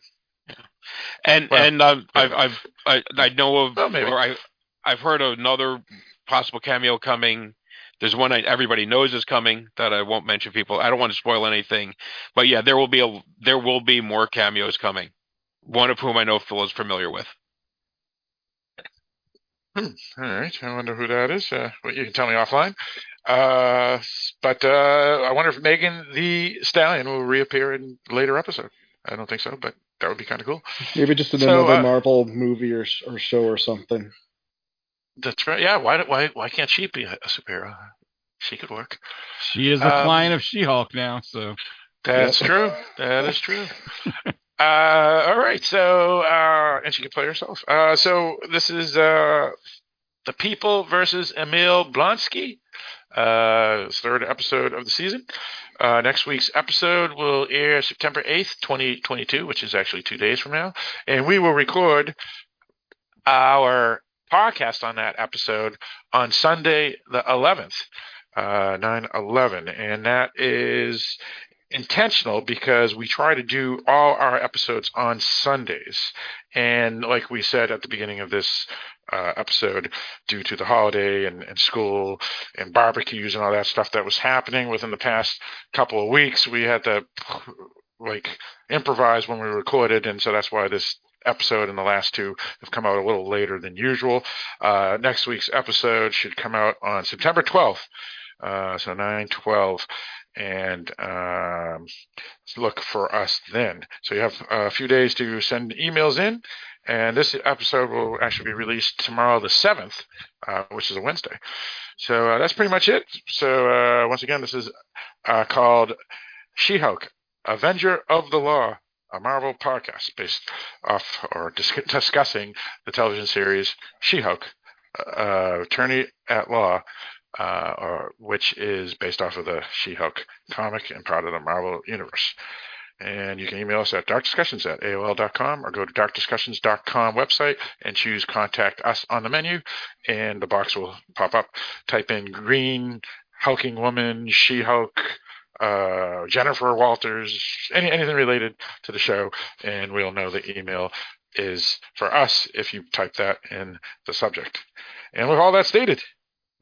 And Well, and um. I've I've I, I know of Well, or I I've heard of another possible cameo coming. There's one I, everybody knows is coming that I won't mention. People, I don't want to spoil anything, but yeah, there will be a there will be more cameos coming. One of whom I know Phil is familiar with. All right, I wonder who that is. Uh, well, you can tell me offline. Uh, but uh, I wonder if Megan Thee Stallion will reappear in a later episode. I don't think so, but that would be kind of cool. Maybe just in So, another uh, Marvel movie or, or show or something. That's right. Yeah. Why? Why? Why can't she be a, a superhero? She could work. She is a Um, client of She-Hulk now, so That's Yep. true. That is true. uh, all right. So, uh, and she can play herself. Uh, so this is uh, the People versus Emil Blonsky. Uh, third episode of the season. Uh, next week's episode will air September 8th, 2022, which is actually two days from now. And we will record our podcast on that episode on Sunday, the 11th, uh, 9 11. And that is intentional because we try to do all our episodes on Sundays. And like we said at the beginning of this uh, episode, due to the holiday and, and school and barbecues and all that stuff that was happening within the past couple of weeks, we had to like improvise when we recorded. And so that's why this episode and the last two have come out a little later than usual. Uh, next week's episode should come out on September 12th. Uh, so 9 12 and um, look for us then. So you have a few days to send emails in, and this episode will actually be released tomorrow, the seventh, uh, which is a Wednesday. So uh, that's pretty much it. So uh, once again, this is uh, called She-Hulk, Avenger of the Law. A Marvel podcast based off or dis- discussing the television series She-Hulk, uh, attorney at law, uh, or which is based off of the She-Hulk comic and part of the Marvel universe. And you can email us at darkdiscussions at AOL.com or go to darkdiscussions.com website and choose contact us on the menu and the box will pop up. Type in green hulking woman, She-Hulk, uh, Jennifer Walters, any, anything related to the show and we'll know the email is for us if you type that in the subject. And with all that stated,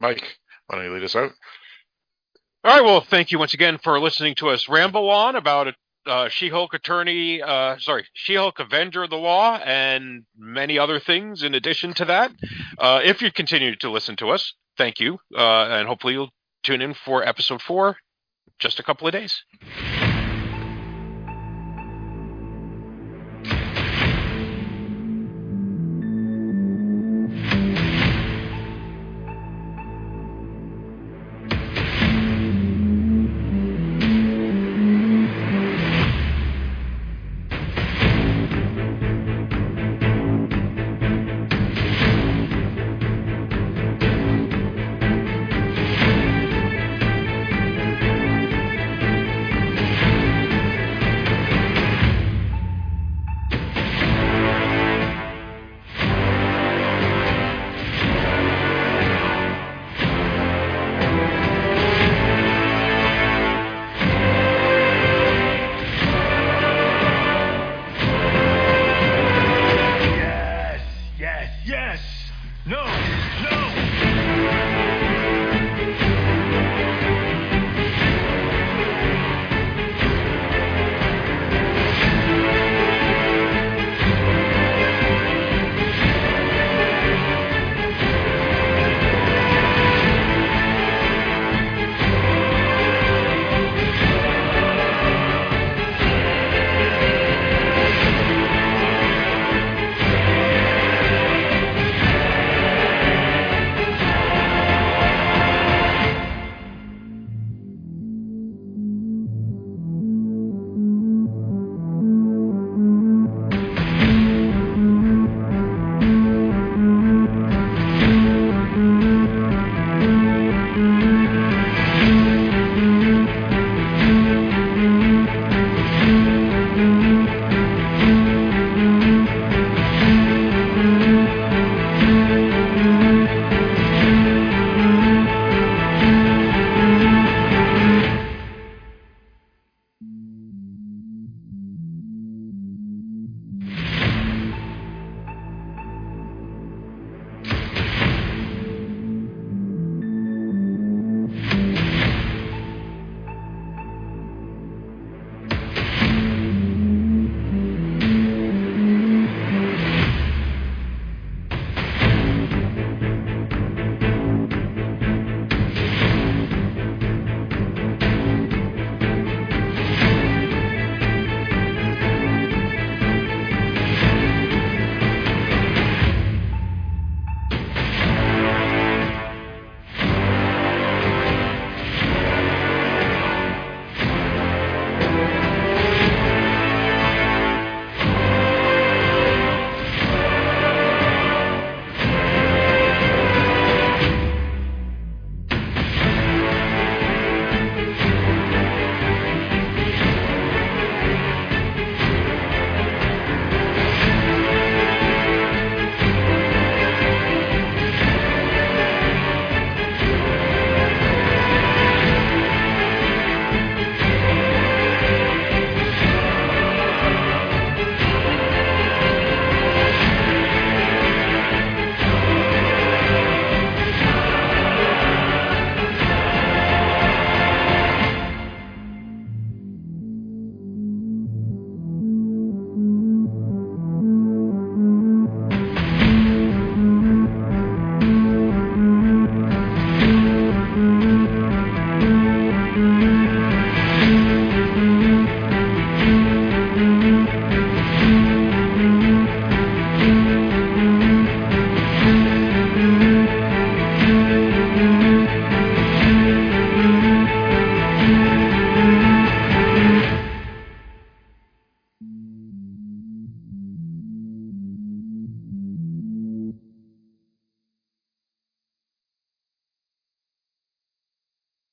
Mike, why don't you lead us out? All right. Well, thank you once again for listening to us ramble on about a uh, She-Hulk attorney, uh, sorry, She-Hulk Avenger of the Law, and many other things in addition to that. Uh, if you continue to listen to us, thank you, uh, and hopefully you'll tune in for episode four, just a couple of days.